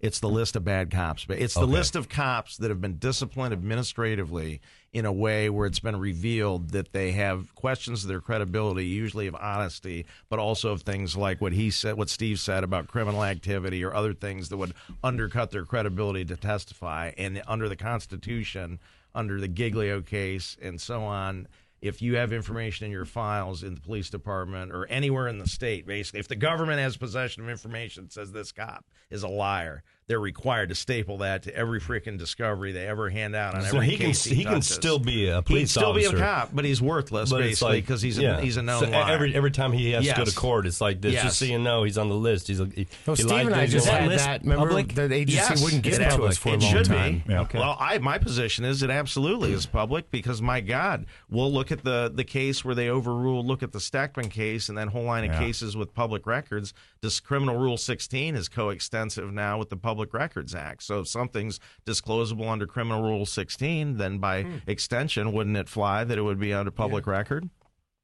It's the list of bad cops. But It's the Okay. list of cops that have been disciplined administratively in a way where it's been revealed that they have questions of their credibility, usually of honesty, but also of things like what he said, what Steve said about criminal activity or other things that would undercut their credibility to testify. And under the Constitution, under the Giglio case, and so on. If you have information in your files in the police department or anywhere in the state, basically, if the government has possession of information that says this cop is a liar, they're required to staple that to every freaking discovery they ever hand out on So every he can case he can still be a police He can still officer. be a cop, but he's worthless But it's basically like because he's a, yeah. he's a known So liar. every every time he has to go to court, it's like this. Yes. Just so you know, he's on the list. He's a, he, No, he Steve lied and I just Is that had list that. Remember, public? the agency Yes, wouldn't give it's it to us for a long should time. Be. Yeah. Okay. Well, I my position is it absolutely is public because my God, we'll look at the the case where they overruled. Look at the Steckman case and that whole line of Yeah. cases with public records. This criminal rule 16 is coextensive now with the Public Records Act. So if something's disclosable under criminal rule 16, then by Hmm. extension, wouldn't it fly that it would be under public record?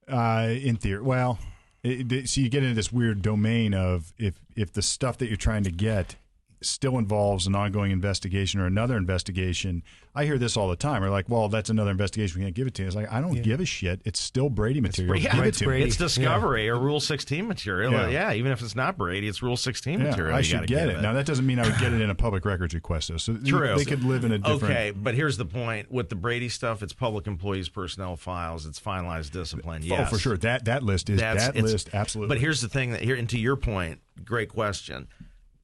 Uh, in theory, well, it- so you get into this weird domain of if if the stuff that you're trying to get still involves an ongoing investigation or another investigation. I hear this all the time. We're like, well, that's another investigation. We can't give it to you. It's like I don't give a shit. It's still Brady material. Yeah, give it it's to. Brady. It's discovery or Rule 16 material. Yeah. Yeah. even if it's not Brady, it's Rule 16 Yeah, material. I should get give it. Now that doesn't mean I would get it in a public records request though. So True. they could live in a different. Okay, but here's the point: with the Brady stuff, it's public employees' personnel files. It's finalized discipline. Yes, Oh, for sure. That that list is That's that list absolutely. But here's the thing: that here, and to your point, great question.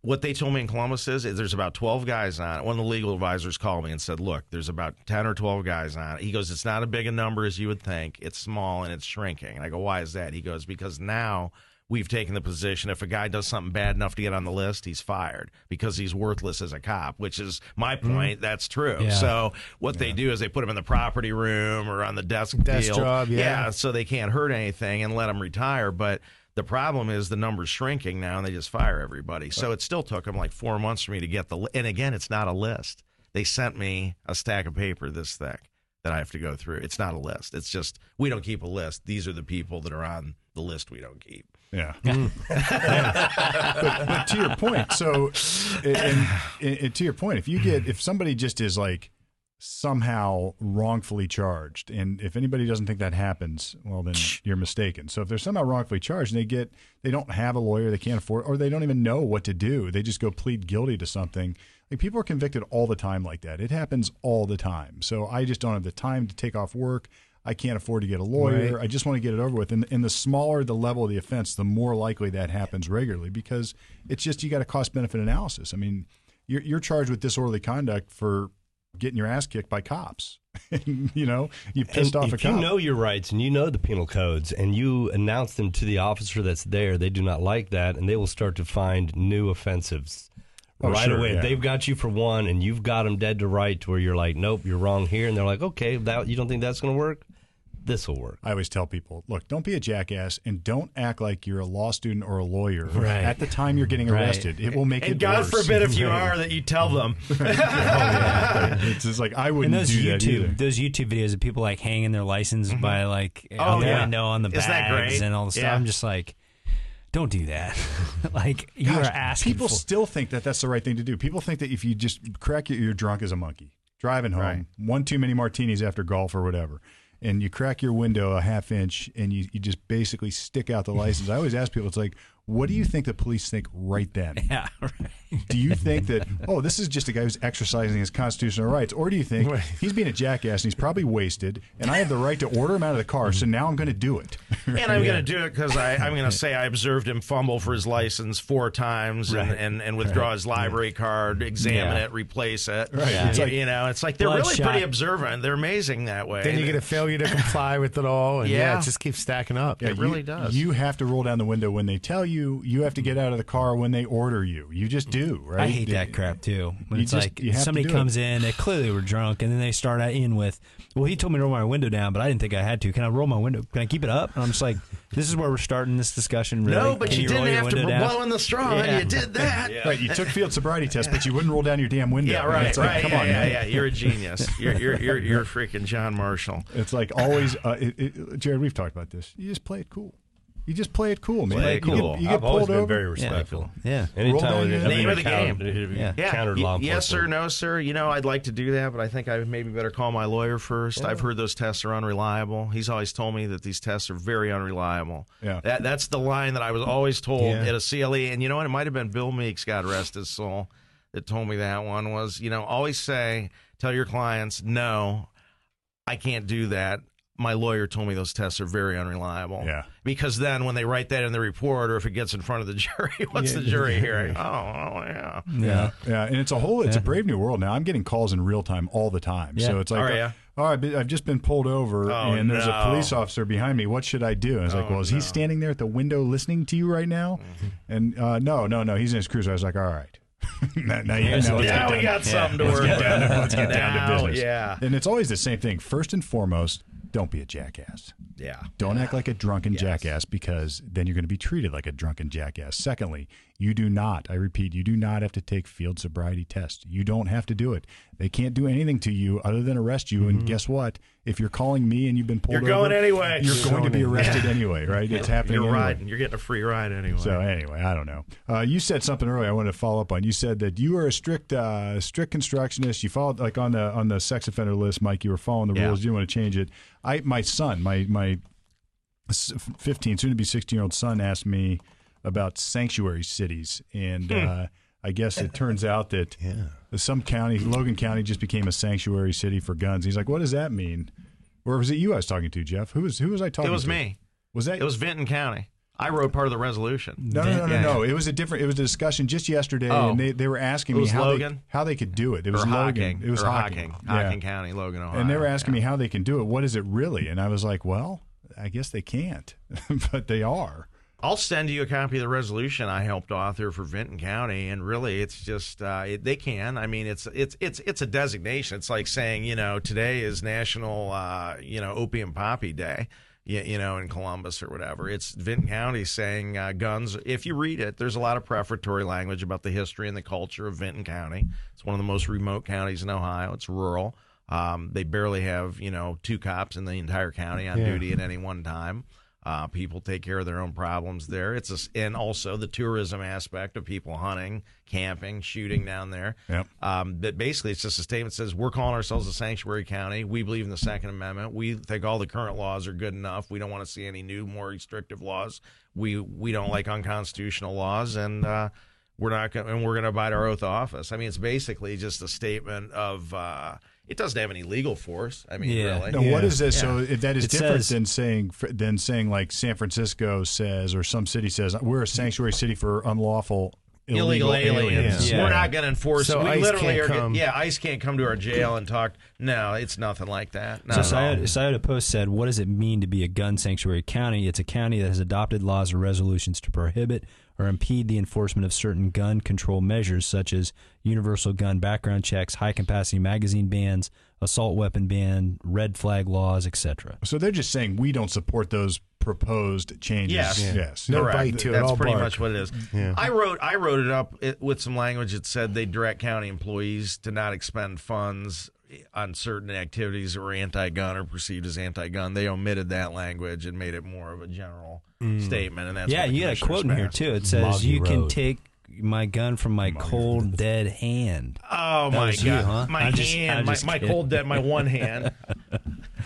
What they told me in Columbus is, is there's about 12 guys on it. One of the legal advisors called me and said, "Look, there's about 10 or 12 guys on it." He goes, "It's not as big a number as you would think. It's small and it's shrinking." And I go, "Why is that?" He goes, "Because now." We've taken the position if a guy does something bad enough to get on the list, he's fired because he's worthless as a cop, which is my mm-hmm. point. That's true. Yeah. So what they do is they put him in the property room or on the desk Desk deal. job, yeah. so they can't hurt anything and let him retire. But the problem is the number's shrinking now, and they just fire everybody. So it still took them like four months for me to get the. Li- and again, it's not a list. They sent me a stack of paper this thick that I have to go through. It's not a list. It's just we don't keep a list. These are the people that are on the list we don't keep. Yeah. *laughs* but, but to your point, so and, and, and to your point, if you get if somebody just is like somehow wrongfully charged, and if anybody doesn't think that happens, well then you're mistaken. So if they're somehow wrongfully charged and they get they don't have a lawyer, they can't afford, or they don't even know what to do, they just go plead guilty to something. Like people are convicted all the time like that. It happens all the time. So I just don't have the time to take off work. I can't afford to get a lawyer. Right. I just want to get it over with. And, and the smaller the level of the offense, the more likely that happens regularly because it's just you got a cost benefit analysis. I mean, you're, you're charged with disorderly conduct for getting your ass kicked by cops. *laughs* you know, you pissed And off a cop. if you know your rights and you know the penal codes and you announce them to the officer that's there, they do not like that and they will start to find new offensives Oh, right sure, away. yeah. They've got you for one and you've got them dead to right to where you're like, nope, you're wrong here, and they're like, okay, that you don't think that's going to work? This will work. I always tell people, look, don't be a jackass and don't act like you're a law student or a lawyer Right. at the time you're getting Right. arrested. It will make it And God worse. forbid if you are that you tell them. *laughs* Oh, it's just like I wouldn't those do that either. YouTube, those YouTube videos of people like hanging their license mm-hmm. by like oh, out Oh, the yeah. window on the Isn't that bags great? and all the stuff. Yeah. I'm just like, don't do that. *laughs* like you are asking people for. still think that that's the right thing to do. People think that if you just crack your, you're drunk as a monkey, driving home, Right. one too many martinis after golf or whatever, and you crack your window a half inch and you, you just basically stick out the license. I always ask people, it's like, what do you think the police think right then? *laughs* yeah, right. Do you think that, oh, this is just a guy who's exercising his constitutional rights? Or do you think he's being a jackass and he's probably wasted and I have the right to order him out of the car, so now I'm going to do it? And I'm going to do it because I'm going to say I observed him fumble for his license four times and, and, and withdraw his library card, examine Yeah. it, replace it. Right. Yeah. It's like- you know, it's like they're really Bloodshot. pretty observant. They're amazing that way. Then you get a failure to comply with it all, and yeah, Yeah. it just keeps stacking up. Yeah, It you- really does. You have to roll down the window when they tell you. You have to get out of the car when they order you. You just do, right? I hate that crap too. When it's just- like you have to somebody do comes in, they clearly were drunk, and then they start out in with, "Well, he told me to roll my window down, but I didn't think I had to. Can I roll my window? Can I keep it up?" And I'm just like, "This is where we're starting this discussion." Really? no, but Can you, roll didn't have to window down? blow in the straw. Yeah. You did *laughs* that. Yeah, Right, you took field sobriety test, but you wouldn't roll down your damn window. Yeah, right, It's like, right. come yeah, on, yeah, man. yeah. You're a genius. *laughs* You're you're you're, you're freaking John Marshall. It's like always, uh, it, it, Jared. We've talked about this. You just play it cool. You just play it cool, man. Play it You cool. get, you get I've always pulled been over. very Yeah. respectful. Yeah. Roll Anytime down we your- have Name of the account- game. Yeah. Yeah. countered y- law yes sir, no sir. You know, I'd like to do that, but I think I maybe better call my lawyer first. I've heard those tests are unreliable. He's always told me that these tests are very unreliable. Yeah. That that's the line that I was always told Yeah. at a CLE. And you know what? It might have been Bill Meeks, God rest his soul, that told me that one was, you know, always say, tell your clients, no, I can't do that. My lawyer told me those tests are very unreliable. Yeah. Because then when they write that in the report or if it gets in front of the *laughs* jury, what's the jury hearing? Oh, oh yeah. Yeah, yeah, and it's a whole, it's a brave new world now. I'm getting calls in real time all the time. So it's like, Oh, yeah? all right, I've just been pulled over, Oh, and there's a police officer behind me. What should I do? And I was like, Oh, well, is he no. Mm-hmm. standing there at the window listening to you right now? And uh, no, no, no, he's in his cruiser. I was like, all right. *laughs* now, now you, now let's get Now we down- got something to let's work get down to, let's get down to Now, business. Yeah. And it's always the same thing. First and foremost, don't be a jackass. Yeah. Don't act like a drunken jackass because then you're going to be treated like a drunken jackass. Secondly, you do not, I repeat, you do not have to take field sobriety tests. You don't have to do it. They can't do anything to you other than arrest you. And mm-hmm. guess what? If you're calling me and you've been pulled. You're going over, anyway. You're You're going to be in. arrested anyway, right? It's *laughs* happening. You're anyway. riding. You're getting a free ride anyway. So anyway, I don't know. Uh, you said something earlier. I wanted to follow up on. You said that you were a strict, uh, strict constructionist. You followed like on the on the sex offender list, Mike. You were following the Yeah. rules. You didn't want to change it. I, my son, my my fifteen, soon to be sixteen year old son, asked me about sanctuary cities, and uh, I guess it turns out that *laughs* some county, Logan County, just became a sanctuary city for guns. He's like, "What does that mean?" Or was it you I was talking to, Jeff? Who was who was I talking? To? It was to? me. Was that It was Vinton County. I wrote part of the resolution. No, no, no, no, Yeah, no. It was a different. It was a discussion just yesterday, Oh. and they, they were asking me how Logan? they how they could do it. It was or Logan. Hocking. It was or Hocking. Hocking, Yeah. Hocking County, Logan, Ohio. And they were asking yeah. me how they can do it. What is it really? And I was like, well, I guess they can't, *laughs* but they are. I'll send you a copy of the resolution I helped author for Vinton County, and really, it's just uh, it, they can. I mean, it's it's it's it's a designation. It's like saying, you know, today is National, uh, you know, Opium Poppy Day. You, you know, in Columbus or whatever. It's Vinton County saying uh, guns. If you read it, there's a lot of prefatory language about the history and the culture of Vinton County. It's one of the most remote counties in Ohio. It's rural. Um, they barely have, you know, two cops in the entire county on Yeah. duty at any one time. Uh, people take care of their own problems there. It's a and also the tourism aspect of people hunting, camping, shooting down there. Yep. Um, but basically, it's just a statement that says we're calling ourselves a sanctuary county. We believe in the Second Amendment. We think all the current laws are good enough. We don't want to see any new, more restrictive laws. We we don't like unconstitutional laws, and uh, we're not going and we're going to abide our oath of office. I mean, it's basically just a statement of. Uh, it doesn't have any legal force. I mean, Yeah. really. Now, what is this? So if that is It different says- than saying than saying like San Francisco says or some city says we're a sanctuary city for unlawful illegal aliens. Yeah. We're not going to enforce. So we ICE literally can't are. come. Yeah, ICE can't come to our jail and talk. No, it's nothing like that. Not So at all. Scioto, Scioto Post said, "What does it mean to be a gun sanctuary county? It's a county that has adopted laws or resolutions to prohibit or impede the enforcement of certain gun control measures, such as universal gun background checks, high capacity magazine bans, assault weapon ban, red flag laws, etc." So they're just saying we don't support those proposed changes. Yes. Yeah. Yes. No Correct. bite to it, That's pretty bark. much what it is. Yeah. I wrote I wrote it up with some language that said they direct county employees to not expend funds on certain activities that were anti-gun or perceived as anti-gun. They omitted that language and made it more of a general mm. statement, and that's yeah, you got a commissioners quote in here too. It says, Moggy "You can take my gun from my cold *laughs* dead hand." Oh That my god, you, huh? my I'm just- hand, I'm my, just my cold dead, my one *laughs* hand.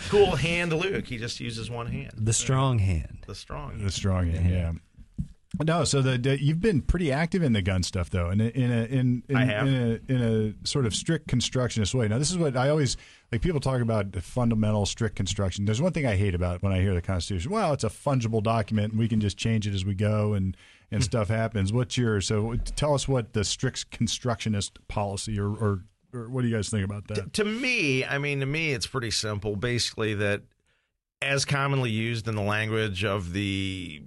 cool hand, Luke. He just uses one hand. The strong hand. The strong. The strong end, yeah. No, so the, the you've been pretty active in the gun stuff though, in a, in a in in, I have. in a in a sort of strict constructionist way. Now, this is what I always like. People talk about the fundamental strict construction. There's one thing I hate about it when I hear the Constitution. Well, it's a fungible document, and we can just change it as we go, and and stuff happens. What's your so? Tell us what the strict constructionist policy, or or, or what do you guys think about that? To me, I mean, to me, it's pretty simple. Basically, that as commonly used in the language of the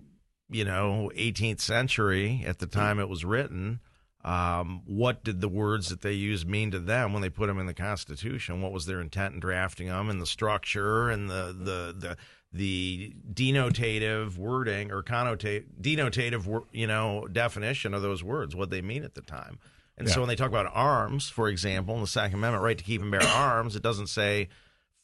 you know 18th century at the time it was written. Um, what did the words that they used mean to them when they put them in the Constitution? What was their intent in drafting them, and the structure, and the the the the denotative wording or connotate denotative you know definition of those words, what they mean at the time. And so when they talk about arms, for example, in the Second Amendment, right to keep and bear *coughs* arms, it doesn't say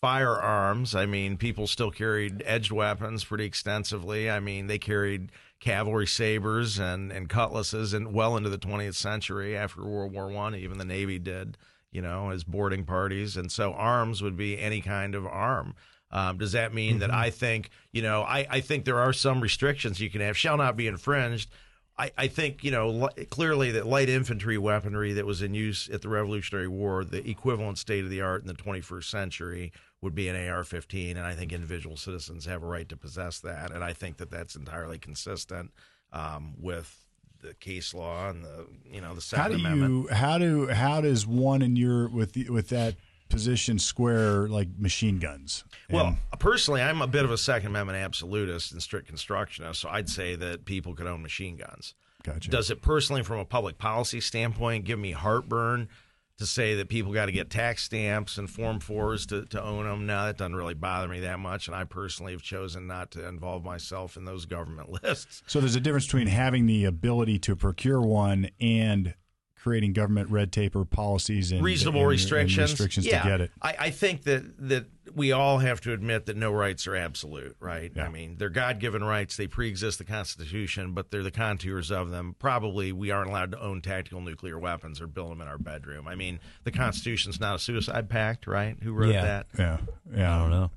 firearms. I mean, people still carried edged weapons pretty extensively. I mean, they carried cavalry sabers and, and cutlasses and well into the 20th century after World War One. Even the Navy did, you know, as boarding parties. And so arms would be any kind of arm. Um, does that mean that I think, you know, I, I think there are some restrictions you can have, shall not be infringed. I, I think, you know, li- clearly that light infantry weaponry that was in use at the Revolutionary War, the equivalent state of the art in the 21st century would be an AR 15. And I think individual citizens have a right to possess that. And I think that that's entirely consistent um, with the case law and the, you know, the Second How do Amendment. you how do how does one in your with the, with that position square like machine guns? Well, personally, I'm a bit of a Second Amendment absolutist and strict constructionist, so I'd say that people could own machine guns. Gotcha. Does it personally, from a public policy standpoint, give me heartburn to say that people got to get tax stamps and Form 4s to, to own them? No, that doesn't really bother me that much, and I personally have chosen not to involve myself in those government *laughs* lists. So there's a difference between having the ability to procure one and creating government red tape or policies and reasonable and- and restrictions. restrictions yeah. to get it. I, I think that that we all have to admit that no rights are absolute, right? Yeah. I mean, they're God given rights. They pre-exist the Constitution, but they're the contours of them. Probably we aren't allowed to own tactical nuclear weapons or build them in our bedroom. I mean, the Constitution's not a suicide pact, right? Who wrote Yeah. that? Yeah, yeah. I don't know.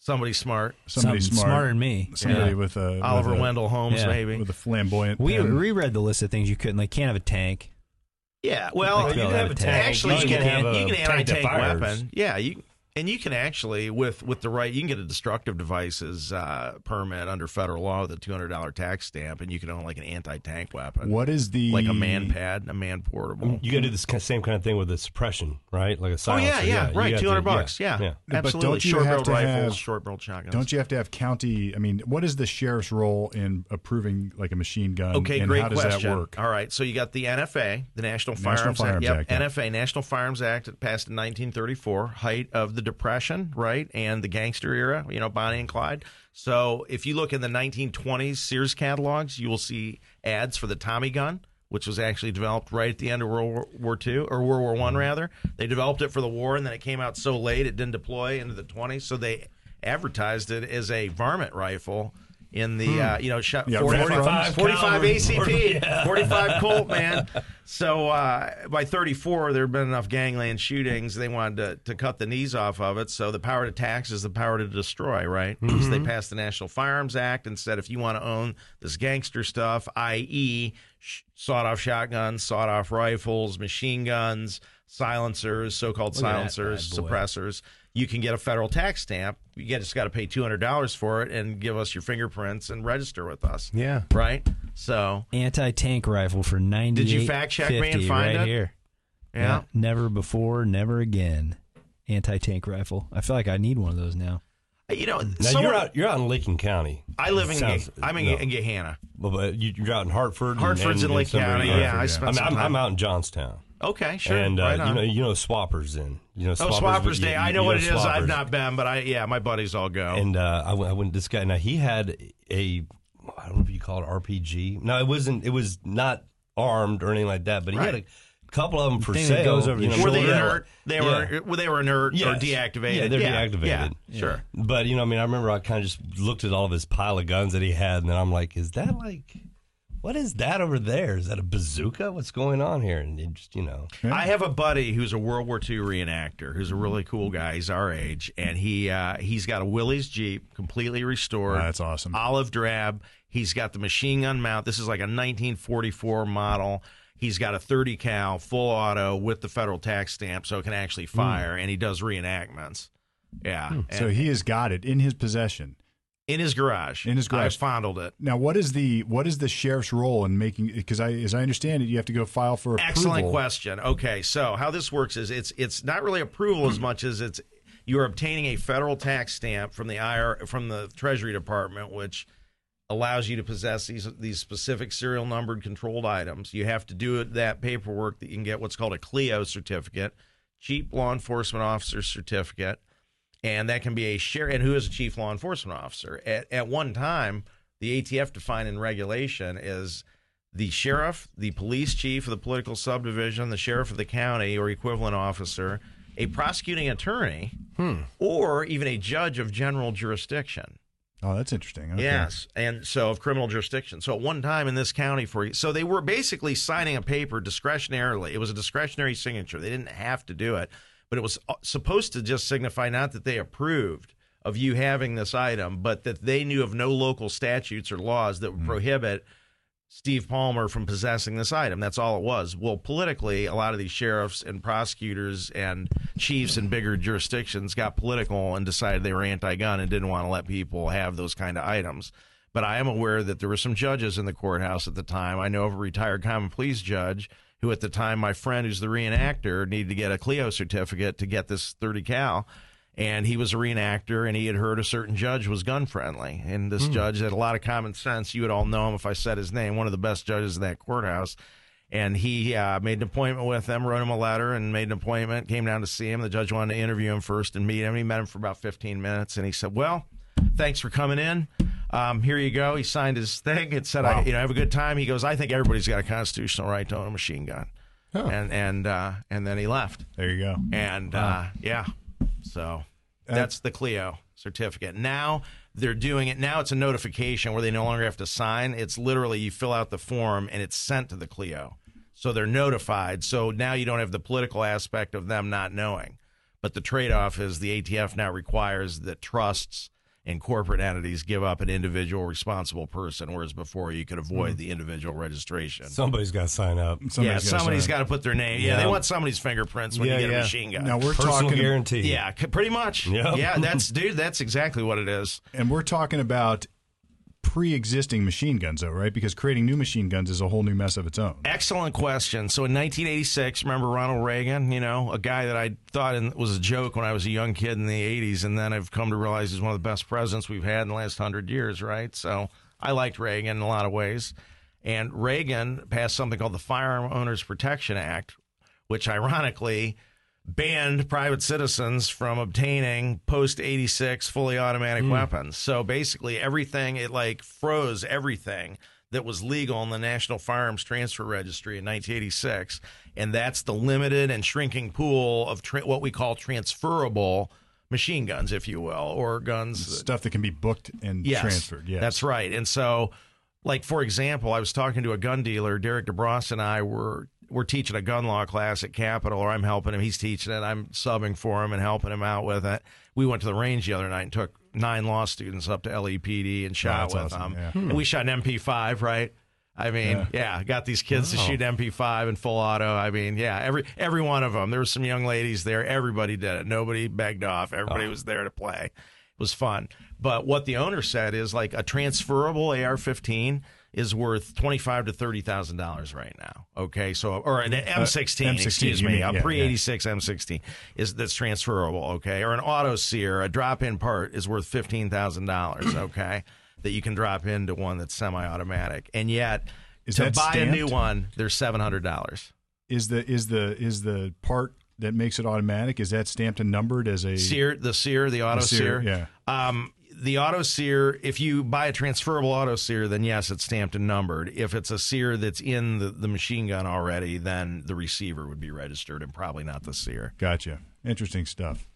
Somebody smart. Somebody Something smart, smarter than me. somebody Yeah. with a Oliver with a, Wendell Holmes, Yeah. maybe. with a flamboyant. We pen. reread the list of things you couldn't. Like, can't have a tank. Yeah. Well, you can have a tank. Actually, You can have a you can have a tank that tank weapon. Yeah, you And you can actually, with with the right, you can get a destructive devices uh, permit under federal law with a two hundred dollar tax stamp, and you can own like an anti tank weapon, What is the like a man pad, a man portable. You got to do this kind- same kind of thing with the suppression, right? Like a Oh silencer. yeah, yeah, right. got Two bucks. Yeah, yeah. But absolutely. don't you short have barreled to rifles, have- short barreled shotguns. Don't you have to have county? I mean, what is the sheriff's role in approving like a machine gun? Okay, and great how does question. that work? All right, so you got the NFA, the National National Firearms, Firearms Act. Act, Yep, yeah. NFA, National Firearms Act, it passed in 1934, height of the Depression, right, and the gangster era. You know, Bonnie and Clyde. So if you look in the 1920s Sears catalogs, you will see ads for the Tommy gun. Which was actually developed right at the end of World War- II or World War Mm-hmm. One, rather. They developed it for the war, and then it came out so late it didn't deploy into the 20s. So they advertised it as a varmint rifle in the uh, you know shot Hmm. Yeah, 45, 45 caliber. ACP, 45 *laughs* Colt, man. So uh, by 34, there had been enough gangland shootings. They wanted to, to cut the knees off of it. So the power to tax is the power to destroy, right? So they passed the National Firearms Act and said if you want to own this gangster stuff, i.e., sh- sawed off shotguns, sawed off rifles, machine guns, silencers, so called Look that silencers, suppressors, you can get a federal tax stamp. You just got to pay $200 for it and give us your fingerprints and register with us. Yeah. Right? So, Anti tank rifle for ninety. Did you fact check me and find right it? here? yeah. Never before, never again. Anti tank rifle. I feel like I need one of those now. Uh, you know, Now someone- you're out. You're out in Licking County. I live in. Sounds- I'm in, no. in Gahanna. But, but you, you're out in Hartford. Hartford's and- in Lake and Sunbury, County. Hartford, Yeah, I spent I'm, some I'm, time- I'm out in Johnstown. Okay, sure. And uh, right you know, you know Swappers in. You know oh, Swappers. Swappers you- Day. you- I know you what it is. I've not been, but I yeah, my buddies all go. And uh, I, went, I went. This guy now he had a I don't know if you call it RPG. No, it wasn't. It was not armed or anything like that. But he had a couple of them for sale. goes over you know, were they shoulder. inert? They Yeah. were. Were they were inert or deactivated? Yeah, they're yeah, deactivated. Yeah, sure. But you know, I mean, I remember I kind of just looked at all of his pile of guns that he had, and then I'm like, is that like, what is that over there? Is that a bazooka? What's going on here? And it just, you know, I have a buddy who's a World War II reenactor, who's a really cool guy. He's our age, and he uh, he's got a Willys Jeep, completely restored. Oh, that's awesome. Olive drab. He's got the machine gun mount. This is like a 1944 model. He's got a 30 cal full auto with the federal tax stamp, so it can actually fire. And he does reenactments. Yeah, and So he has got it in his possession. In his garage. In his garage. I fondled it. Now, what is the what is the sheriff's role in making? Because I, as I understand it, you have to go file for approval. Excellent question. Okay, so how this works is it's it's not really approval as *clears throat* much as it's you're obtaining a federal tax stamp from the IR from the Treasury Department, which allows you to possess these these specific serial numbered controlled items. You have to do it, that paperwork that you can get what's called a CLEO certificate, Chief Law Enforcement Officer certificate, and that can be a share. And who is a chief law enforcement officer? At at one time, the ATF defined in regulation is the sheriff, the police chief of the political subdivision, the sheriff of the county or equivalent officer, a prosecuting attorney, hmm. or even a judge of general jurisdiction. Oh, that's interesting. Okay. Yes, and so of criminal jurisdiction. So at one time in this county, for so they were basically signing a paper discretionarily. It was a discretionary signature. They didn't have to do it, but it was uh, supposed to just signify not that they approved of you having this item, but that they knew of no local statutes or laws that would prohibit Steve Palmer from possessing this item. That's all it was. Well, politically, a lot of these sheriffs and prosecutors and chiefs in bigger jurisdictions got political and decided they were anti-gun and didn't want to let people have those kind of items. But I am aware that there were some judges in the courthouse at the time. I know of a retired common pleas judge who, at the time, my friend who's the reenactor, needed to get a CLEO certificate to get this 30 cal. And he was a reenactor and he had heard a certain judge was gun friendly. And this judge had a lot of common sense. You would all know him if i said his name one of the best judges in that courthouse. And he uh, made an appointment with him wrote him a letter and made an appointment came down to see him. The judge wanted to interview him first and meet him. He met him for about 15 minutes and he said well thanks for coming in um, here you go he signed his thing it said I, you know have a good time he goes i think everybody's got a constitutional right to own a machine gun and and uh, and then he left There you go. and uh, yeah, so that's the CLEO certificate. Now they're doing it. Now it's a notification where they no longer have to sign. It's literally you fill out the form and it's sent to the CLEO. So they're notified. So now you don't have the political aspect of them not knowing. But the trade off is the ATF now requires that trusts and corporate entities give up an individual responsible person, whereas before you could avoid mm-hmm. the individual registration. Somebody's got to sign up. yeah, Somebody's gotta somebody's got to put their name. Yeah, Yeah. they want somebody's fingerprints when Yeah, you get yeah. a machine gun. Now we're Personal talking guarantee. yeah, pretty much. Yep. Yeah, that's *laughs* dude. That's exactly what it is. and we're talking about pre-existing machine guns, though, right? Because creating new machine guns is a whole new mess of its own. Excellent question. So in 1986, remember Ronald Reagan? You know, a guy that I thought was a joke when I was a young kid in the 80s, and then I've come to realize he's one of the best presidents we've had in the last hundred years. Right. So I liked Reagan in a lot of ways, and Reagan passed something called the Firearm Owners Protection Act, which ironically banned private citizens from obtaining post 86 fully automatic hmm. weapons. So basically everything it like froze everything that was legal in the National Firearms Transfer Registry in 1986 and that's the limited and shrinking pool of tra- what we call transferable machine guns if you will or guns Stuff that can be booked and Yes, transferred. Yes. That's right. And so, like for example, I was talking to a gun dealer. Derek DeBrosse and I were we're teaching a gun law class at Capital, or I'm helping him. He's teaching it. I'm subbing for him and helping him out with it. We went to the range the other night and took nine law students up to LEPD and shot that's with awesome, them. yeah. And we shot an MP5, right? I mean, yeah, got these kids to oh. shoot MP5 and full auto. I mean, yeah, every every one of them. There were some young ladies there. Everybody did it. Nobody begged off. Everybody oh. was there to play. It was fun. But what the owner said is like a transferable AR-15 is worth twenty-five to thirty thousand dollars right now. Okay, so or an M16, M16, excuse me, mean, a pre-86 M16 is that's transferable. Okay, or an auto sear, a drop-in part is worth fifteen thousand dollars. *clears throat* Okay, that you can drop into one that's semi-automatic, and yet Is to buy a new stamped? one, there's seven hundred dollars. Is the is the is the part that makes it automatic is that stamped and numbered as a Sear, the sear, the auto The sear. sear, yeah. Um, the auto sear, if you buy a transferable auto sear, then yes, it's stamped and numbered. If it's a sear that's in the, the machine gun already, then the receiver would be registered and probably not the sear. Gotcha. Interesting stuff.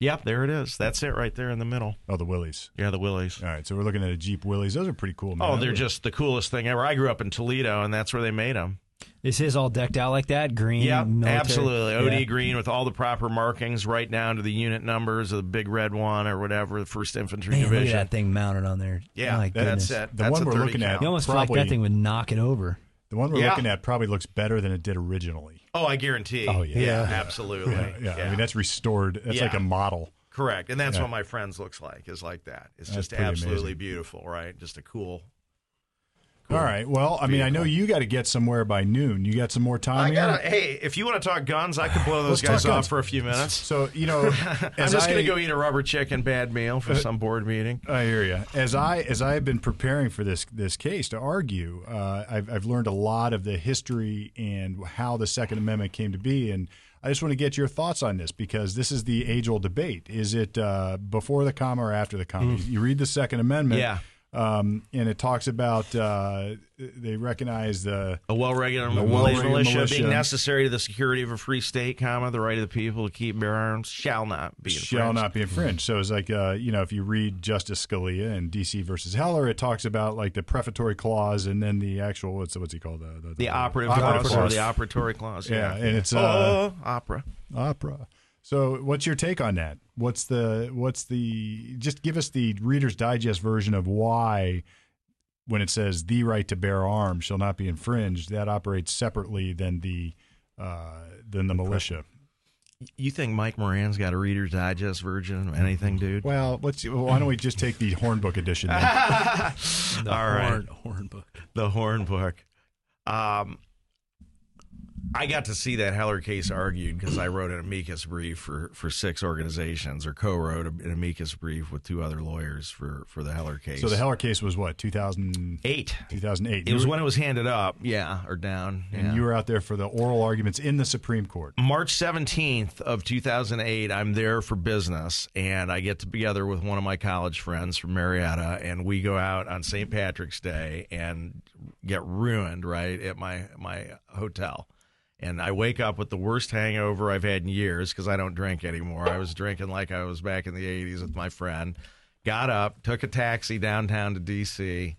Yep, there it is. That's it right there in the middle. Oh, the Willys. Yeah, the Willys. All right, so we're looking at a Jeep Willys. Those are pretty cool, man. Oh, they're just the coolest thing ever. I grew up in Toledo, and that's where they made them. Is his all decked out like that? Green? Yeah, military? absolutely. OD Yeah. green with all the proper markings, right down to the unit numbers of the big red one or whatever, the First Infantry Man, look at Division. that thing mounted on there. Yeah, My that's goodness. it. The That's one a we're 30 looking at- You almost feel like that thing would knock it over. the one we're Yeah. looking at probably looks better than it did originally. Oh, I guarantee. Oh, yeah. yeah, Yeah. absolutely. Yeah, yeah. I mean, that's restored. That's like a model. correct, and that's Yeah. what my friends looks like is like that. It's That's just absolutely amazing. beautiful, right? Just a cool. All right. Well, I mean, I know you got to get somewhere by noon. You got some more time I here. gotta, hey, if you want to talk guns, I could blow those guys off guns. for a few minutes. So you know, *laughs* I'm just Uh, gonna go eat a rubber chicken bad meal for some board meeting. I hear you. As I as I have been preparing for this this case to argue, uh, I've I've learned a lot of the history and how the Second Amendment came to be, and I just want to get your thoughts on this because this is the age old debate: is it uh, before the comma or after the comma? You read the Second Amendment, Yeah. Um, and it talks about uh, they recognize the A well-regulated well-regulated militia, militia. being necessary to the security of a free state, comma the right of the people to keep bear arms shall not be shall infringed. not be infringed. So it's like uh, you know, if you read Justice Scalia and DC versus Heller, it talks about like the prefatory clause and then the actual what's what's he called the the, The operative Operative clause or the operatory clause. Yeah, Yeah, and it's, oh, uh, opera. opera. So what's your take on that? What's the what's the just give us the Reader's Digest version of why when it says the right to bear arms shall not be infringed, that operates separately than the uh, than the militia. You think Mike Moran's got a Reader's Digest version of anything, dude? Well, let's why don't we just take the Hornbook edition? Then? *laughs* The All right. horn, horn book. the Hornbook. Um, I got to see that Heller case argued because I wrote an amicus brief for, for six organizations, or co-wrote an amicus brief with two other lawyers for, for the Heller case. So the Heller case was what 2008. 2008. It was when it was handed up, yeah, or down. and yeah. you were out there for the oral arguments in the Supreme Court. March 17th of 2008, I'm there for business, and I get together with one of my college friends from Marietta, and we go out on St. Patrick's Day and get ruined right at my my hotel. And I wake up with the worst hangover I've had in years because I don't drink anymore. I was drinking like I was back in the 80s with my friend. Got up, took a taxi downtown to D.C.,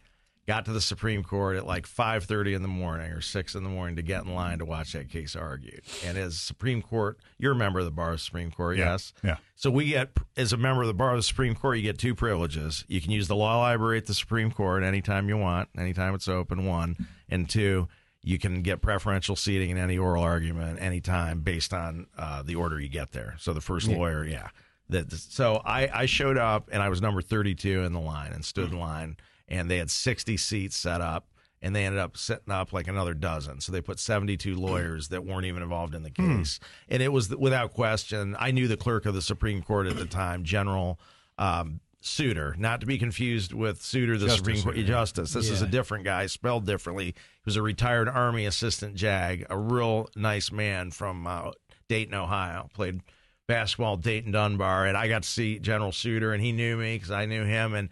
got to the Supreme Court at like 5:30 in the morning or 6 in the morning to get in line to watch that case argued. And as Supreme Court, you're a member of the bar of the Supreme Court, Yeah, yes? yeah. So we get as a member of the bar of the Supreme Court, you get two privileges. You can use the law library at the Supreme Court anytime you want, anytime it's open, one, and two, you can get preferential seating in any oral argument anytime based on uh, the order you get there. So the first lawyer, yeah. That so I, I showed up and I was number 32 in the line and stood in line and they had 60 seats set up and they ended up setting up like another dozen. So they put 72 lawyers that weren't even involved in the case. And it was without question. I knew the clerk of the Supreme Court at the time, General um, Suter, not to be confused with Souter, the Justice Supreme Court Souter, yeah. Justice. This is a different guy, spelled differently. He was a retired Army assistant JAG, a real nice man from uh, Dayton, Ohio. Played basketball at Dayton Dunbar, and I got to see General Suter, and he knew me because I knew him, and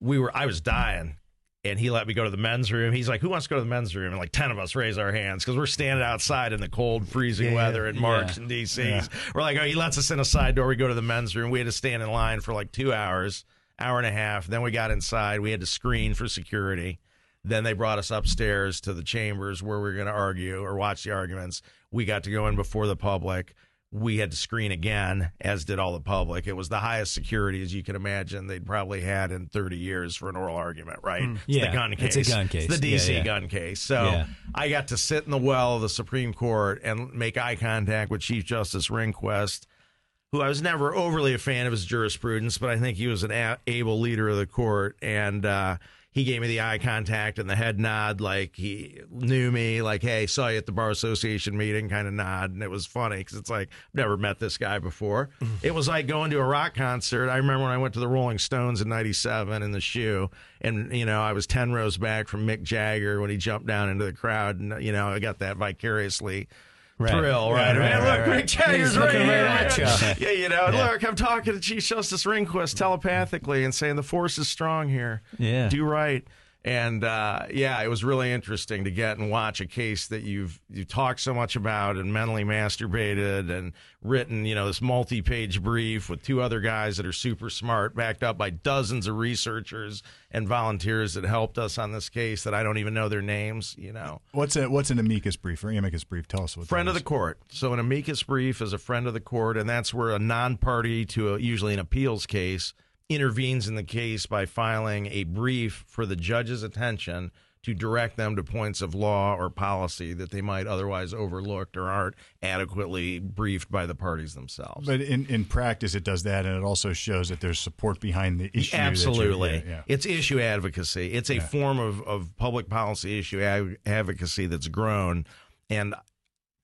we were. I was dying. And he let me go to the men's room. He's like, "Who wants to go to the men's room?" And like ten of us raise our hands because we're standing outside in the cold, freezing Yeah. weather in March Yeah. in DC. We're like, "Oh, he lets us in a side door." We go to the men's room. We had to stand in line for like two hours, hour and a half. Then we got inside. We had to screen for security. Then they brought us upstairs to the chambers where we were going to argue or watch the arguments. We got to go in before the public. We had to screen again, as did all the public. It was the highest security, as you can imagine, they'd probably had in 30 years for an oral argument, right? Hmm. It's Yeah, the gun it's case. a gun case. It's the Yeah, DC yeah. gun case. So Yeah. I got to sit in the well of the Supreme Court and make eye contact with Chief Justice Rehnquist who I was never overly a fan of his jurisprudence, but I think he was an a- able leader of the court. And uh, he gave me the eye contact and the head nod, like he knew me, like, hey, saw you at the Bar Association meeting, kind of nod. And it was funny because it's like, I've never met this guy before. it was like going to a rock concert. I remember when I went to the Rolling Stones in 97 in the shoe, and, you know, I was 10 rows back from Mick Jagger when he jumped down into the crowd. And, you know, I got that vicariously. Thrill, right? Right, Man, right, look, right, Mick Jagger's right here. at man. *laughs* Yeah, you know, look, I'm talking to Chief Justice Rehnquist telepathically and saying the force is strong here. Yeah. Do right. And uh, yeah, it was really interesting to get and watch a case that you've you talked so much about and mentally masturbated and written, you know, this multi-page brief with two other guys that are super smart, backed up by dozens of researchers and volunteers that helped us on this case that I don't even know their names. You know, What's a what's an amicus brief or amicus brief? Tell us what. friend of the court. So an amicus brief is a friend of the court, and that's where a non-party to a, usually an appeals case intervenes in the case by filing a brief for the judge's attention to direct them to points of law or policy that they might otherwise overlooked or aren't adequately briefed by the parties themselves. But in, in practice, it does that, and it also shows that there's support behind the issue. Absolutely. yeah, yeah. It's issue advocacy. It's a form of, of public policy issue ad- advocacy that's grown. And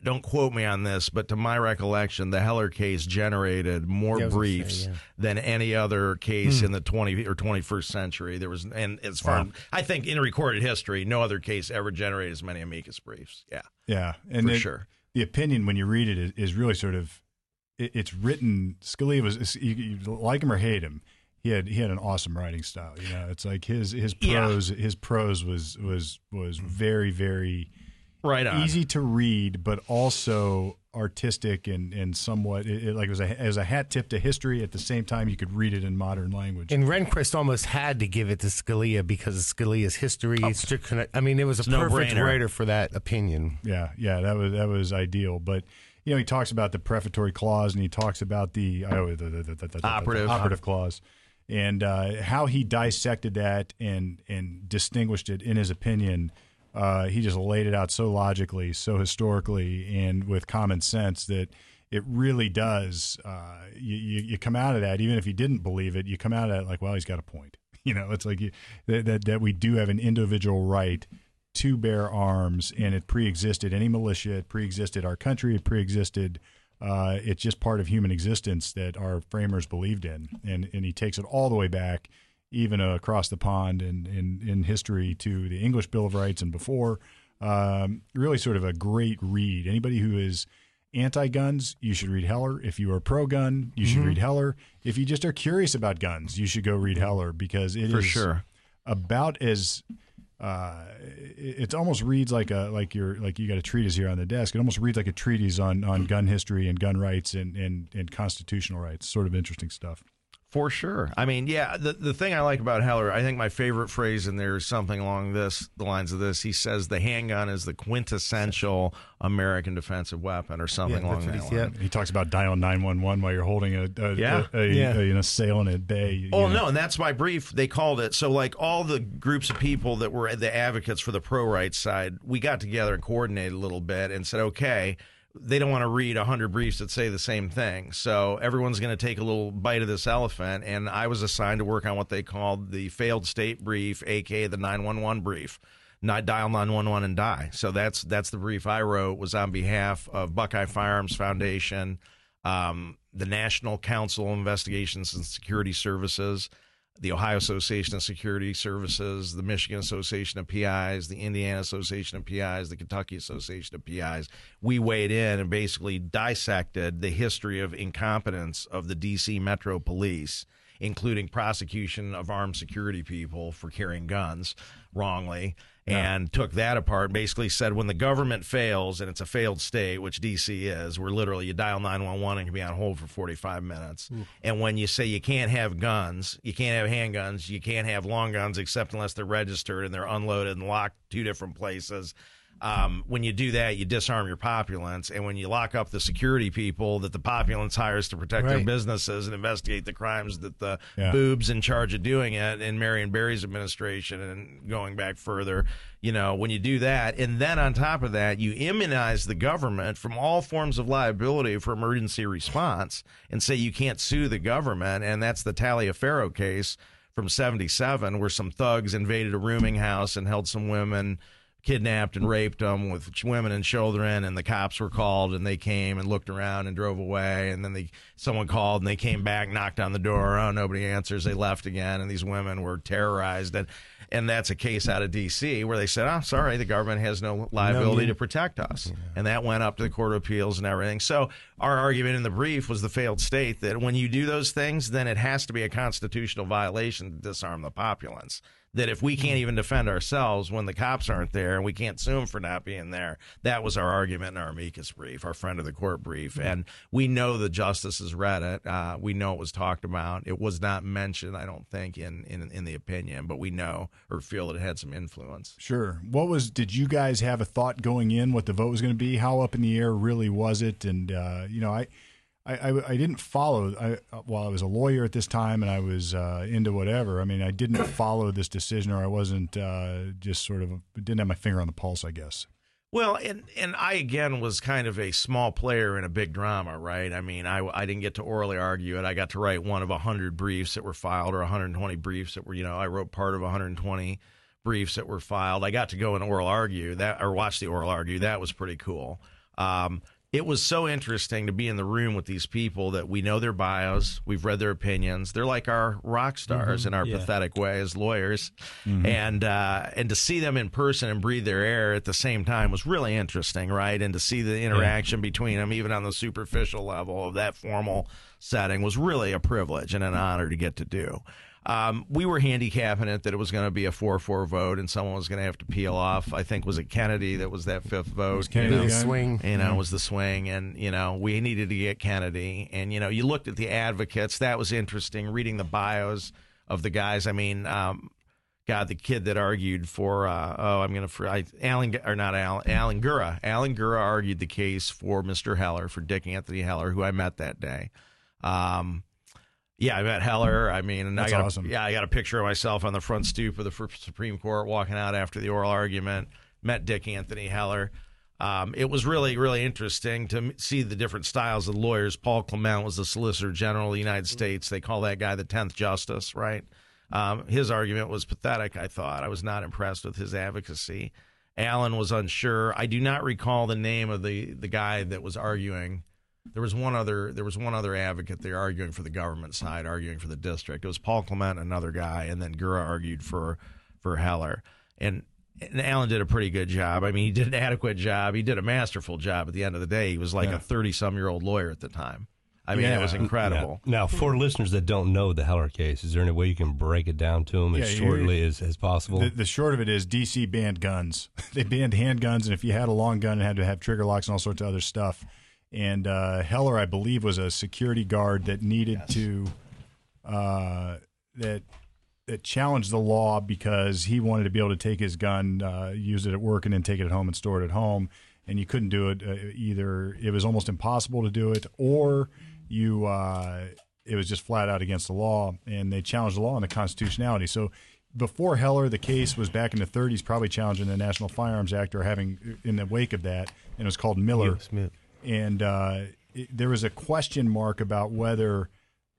don't quote me on this, but to my recollection, the Heller case generated more Yeah, I say, briefs yeah. than any other case hmm. in the 20 or 21st century. There was, and as far Wow. I think in recorded history, no other case ever generated as many amicus briefs. Yeah, Yeah, and for it- sure. the opinion when you read it is, really sort of it, it's written. Scalia was you, you like him or hate him. He had he had an awesome writing style. You know, it's like his his Yeah. prose his prose was was was very very Right on. easy to read, but also artistic and and somewhat it, it, like it was a as a hat tip to history. At the same time, you could read it in modern language. And Rehnquist almost had to give it to Scalia because of Scalia's history. strict connect- I mean, it was a It's perfect no-brainer. writer for that opinion. Yeah, yeah, that was that was ideal. But you know, he talks about the prefatory clause and he talks about the oh, the, the, the, the, the Operative. operative clause, and uh, how he dissected that and and distinguished it in his opinion. Uh, he just laid it out so logically, so historically, and with common sense that it really does. Uh, you, you come out of that, even if you didn't believe it, you come out of that like, well, he's got a point. *laughs* You know, it's like you, that, that that we do have an individual right to bear arms, and it pre-existed any militia. It pre-existed our country. It pre-existed. Uh, it's just part of human existence that our framers believed in, and and he takes it all the way back, even uh, across the pond and in, in history to the English Bill of Rights and before. Um, really, sort of a great read. Anybody who is anti-guns, you should read Heller. If you are pro-gun, you should read Heller. If you just are curious about guns, you should go read Heller because it is For sure. about as uh, it, it almost reads like a like you're like you got a treatise here on the desk. It almost reads like a treatise on on gun history and gun rights and and, and constitutional rights. Sort of interesting stuff. For sure. I mean, yeah, the the thing I like about Heller, I think my favorite phrase in there is something along this the lines of this. He says the handgun is the quintessential American defensive weapon or something Yeah, along that line. said. He talks about dial nine one one while you're holding a, a, Yeah. a, a, Yeah. a- an assailant at bay. you Oh know. no, and that's my brief. They called it so. Like all the groups of people that were the advocates for the pro rights side, we got together and coordinated a little bit and said, okay, they don't want to read hundred briefs that say the same thing, so everyone's going to take a little bite of this elephant. And I was assigned to work on what they called the failed state brief, aka the nine one one brief. Not dial nine one one and die. So that's that's the brief I wrote was on behalf of Buckeye Firearms Foundation, um, the National Council of Investigations and Security Services, the Ohio Association of Security Services, the Michigan Association of PIs, the Indiana Association of PIs, the Kentucky Association of PIs. We weighed in and basically dissected the history of incompetence of the DC Metro Police, including prosecution of armed security people for carrying guns wrongly. And took that apart. Basically, said when the government fails and it's a failed state, which DC is, where literally you dial nine one one and you can be on hold for forty five minutes. Mm. And when you say you can't have guns, you can't have handguns, you can't have long guns except unless they're registered and they're unloaded and locked two different places. Um, when you do that, you disarm your populace, and when you lock up the security people that the populace hires to protect their businesses and investigate the crimes that the Yeah. boobs in charge of doing it in Marion Barry's administration and going back further, you know, when you do that, and then on top of that, you immunize the government from all forms of liability for emergency response and say you can't sue the government, and that's the Taliaferro case from 77 where some thugs invaded a rooming house and held some women kidnapped and raped them with women and children and the cops were called and they came and looked around and drove away and then they someone called and they came back knocked on the door oh nobody answers they left again and these women were terrorized and and that's a case out of DC where they said oh sorry the government has no liability to protect us. And that went up to the court of appeals and everything. So our argument in the brief was the failed state that when you do those things then it has to be a constitutional violation to disarm the populace that if we can't even defend ourselves when the cops aren't there and we can't sue them for not being there, that was our argument in our amicus brief, our friend of the court brief. And we know the justices read it. Uh, we know it was talked about. It was not mentioned, I don't think, in, in, in the opinion, but we know or feel that it had some influence. Sure. What was? Did you guys have a thought going in what the vote was going to be? How up in the air really was it? And uh, you know, I, I, I, I didn't follow. I, while I was a lawyer at this time and I was uh, into whatever. I mean, I didn't *coughs* follow this decision, or I wasn't uh, just sort of didn't have my finger on the pulse. I guess. Well, and and I again was kind of a small player in a big drama, right? I mean, I, I didn't get to orally argue it. I got to write one of hundred briefs that were filed, or 120 briefs that were, you know, I wrote part of 120 briefs that were filed. I got to go and oral argue that, or watch the oral argue. That was pretty cool. Um, it was so interesting to be in the room with these people that we know their bios, we've read their opinions. They're like our rock stars in our yeah. pathetic way as lawyers, and uh, and to see them in person and breathe their air at the same time was really interesting, right? And to see the interaction between them, even on the superficial level of that formal setting, was really a privilege and an honor to get to do. Um, we were handicapping it that it was going to be a 4 4 vote and someone was going to have to peel off. I think, was it Kennedy that was that fifth vote? Kennedy you know? the swing. you know, was the swing. And, you know, we needed to get Kennedy. And, you know, you looked at the advocates. That was interesting, reading the bios of the guys. I mean, um, God, the kid that argued for, uh, oh, I'm going to, I, Alan, or not Alan, Alan Gura. Alan Gura argued the case for Mr. Heller, for Dick Anthony Heller, who I met that day. Um, yeah, I met Heller. I mean, and That's I got awesome. A, yeah, I got a picture of myself on the front stoop of the Supreme Court walking out after the oral argument. Met Dick Anthony Heller. Um, it was really, really interesting to see the different styles of lawyers. Paul Clement was the Solicitor General of the United States. They call that guy the tenth Justice, right? Um, his argument was pathetic. I thought I was not impressed with his advocacy. Alan was unsure. I do not recall the name of the the guy that was arguing. There was one other. There was one other advocate there arguing for the government side, arguing for the district. It was Paul Clement, another guy, and then Gura argued for for Heller. And and Alan did a pretty good job. I mean, he did an adequate job. He did a masterful job. At the end of the day, he was like a thirty-some-year-old lawyer at the time. I mean, Yeah. it was incredible. Now, for listeners that don't know the Heller case, is there any way you can break it down to them as Yeah, shortly as, as possible? The, the short of it is DC banned guns. *laughs* they banned handguns, and if you had a long gun, it had to have trigger locks and all sorts of other stuff. And uh, Heller, I believe, was a security guard that needed to uh, that that challenged the law because he wanted to be able to take his gun, uh, use it at work, and then take it at home and store it at home. And you couldn't do it uh, either. It was almost impossible to do it, or you uh, it was just flat out against the law. And they challenged the law and the constitutionality. So before Heller, the case was back in the 30s, probably challenging the National Firearms Act or having in the wake of that, and it was called Miller. Smith. And uh, it, there was a question mark about whether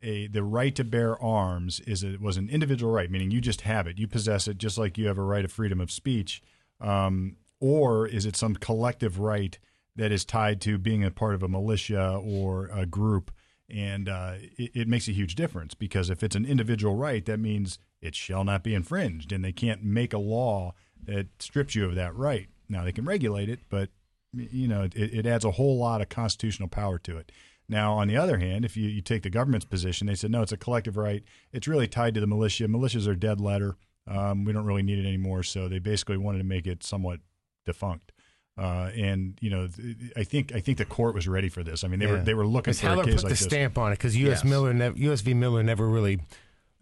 a the right to bear arms is a, was an individual right, meaning you just have it, you possess it, just like you have a right of freedom of speech, um, or is it some collective right that is tied to being a part of a militia or a group? And uh, it, it makes a huge difference because if it's an individual right, that means it shall not be infringed, and they can't make a law that strips you of that right. Now they can regulate it, but you know it, it adds a whole lot of constitutional power to it. Now, on the other hand, if you, you take the government's position, they said no, it's a collective right. It's really tied to the militia. Militias are dead letter. Um, we don't really need it anymore. So they basically wanted to make it somewhat defunct. Uh, and you know, I think I think the court was ready for this. I mean, they were they were looking for Heller a case put like the this. stamp on it because U.S. Yes. Miller, U.S. v. Miller never really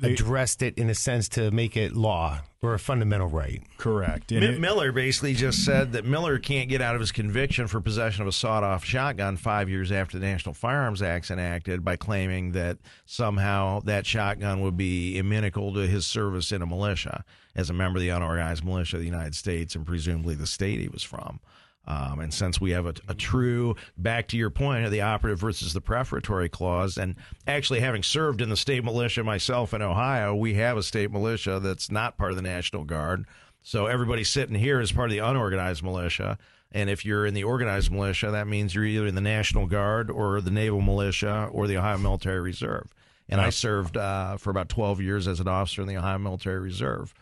addressed it in a sense to make it law or a fundamental right. Correct. And Mi- it- Miller basically just said that Miller can't get out of his conviction for possession of a sawed-off shotgun five years after the National Firearms Act's enacted by claiming that somehow that shotgun would be inimical to his service in a militia as a member of the unorganized militia of the United States and presumably the state he was from. Um, and since we have a, a true, back to your point of the operative versus the prefatory clause, and actually having served in the state militia myself in Ohio, we have a state militia that's not part of the National Guard. So everybody sitting here is part of the unorganized militia. And if you're in the organized militia, that means you're either in the National Guard or the Naval Militia or the Ohio Military Reserve. And I served uh, for about 12 years as an officer in the Ohio Military Reserve.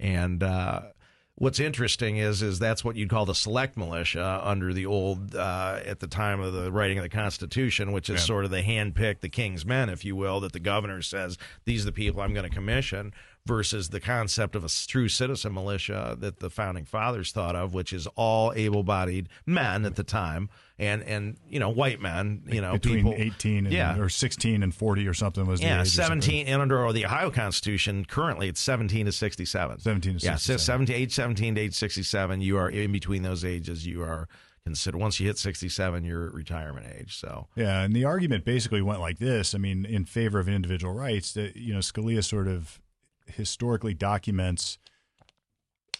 And uh, what's interesting is is that's what you'd call the select militia under the old uh, at the time of the writing of the Constitution, which is sort of the handpicked, the king's men, if you will, that the governor says these are the people I'm going to commission. Versus the concept of a true citizen militia that the founding fathers thought of, which is all able-bodied men at the time, and and you know white men, you know between people, 18 and, yeah, or 16 and 40 or something was yeah, age 17 and under or the Ohio Constitution, currently it's 17 to 67. 17 to Yeah, so 67. 17, age 17 to age 67, you are in between those ages, you are considered, once you hit 67, you're at retirement age. So, Yeah, and the argument basically went like this. I mean, in favor of individual rights, that you know, Scalia sort of historically documents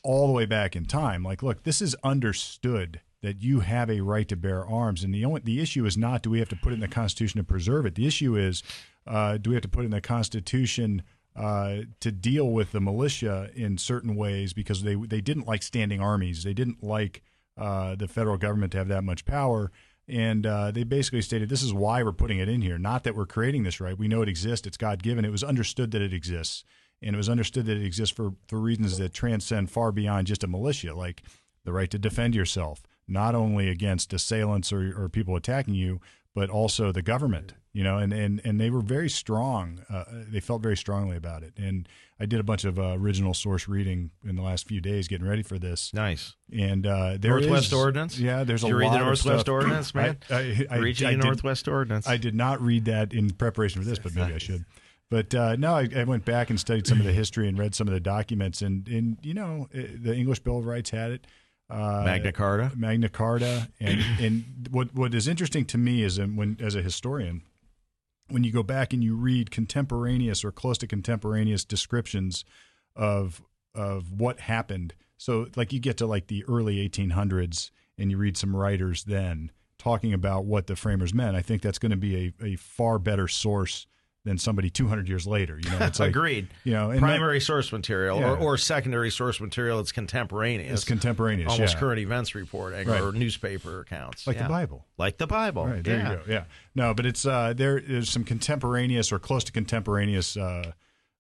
all the way back in time. Like, look, this is understood that you have a right to bear arms, and the only the issue is not do we have to put it in the Constitution to preserve it. The issue is uh, do we have to put it in the Constitution uh, to deal with the militia in certain ways because they they didn't like standing armies. They didn't like uh, the federal government to have that much power. And uh, they basically stated this is why we're putting it in here. Not that we're creating this right. We know it exists. It's God given. It was understood that it exists. And it was understood that it exists for, for reasons that transcend far beyond just a militia, like the right to defend yourself, not only against assailants or, or people attacking you, but also the government. You know, and, and, and they were very strong. Uh, they felt very strongly about it. And I did a bunch of uh, original source reading in the last few days getting ready for this. nice. And uh, there Northwest is- Ordinance? Yeah, there's Did a you read lot the Northwest of stuff. Ordinance, *clears throat* man? I, I, I, Reaching I the did- Northwest Ordinance. I did not read that in preparation for this, but maybe I should. But uh, no, I, I went back and studied some of the history and read some of the documents, and and you know, eh, the English Bill of Rights had it. Uh, Magna Carta. Magna Carta, and *clears throat* and what what is interesting to me is when as a historian, when you go back and you read contemporaneous or close to contemporaneous descriptions of of what happened. So like you get to like the early 1800s and you read some writers then talking about what the framers meant. I think that's going to be a, a far better source than somebody 200 years later. You know, it's *laughs* like Agreed. You know, Primary source material Yeah. or, or secondary source material that's contemporaneous. It's contemporaneous, Almost yeah. current events reporting Right. or newspaper accounts. like Yeah. the Bible. Like the Bible. Right there yeah. you go. Yeah, no, but it's uh, there. There's some contemporaneous or close to contemporaneous uh,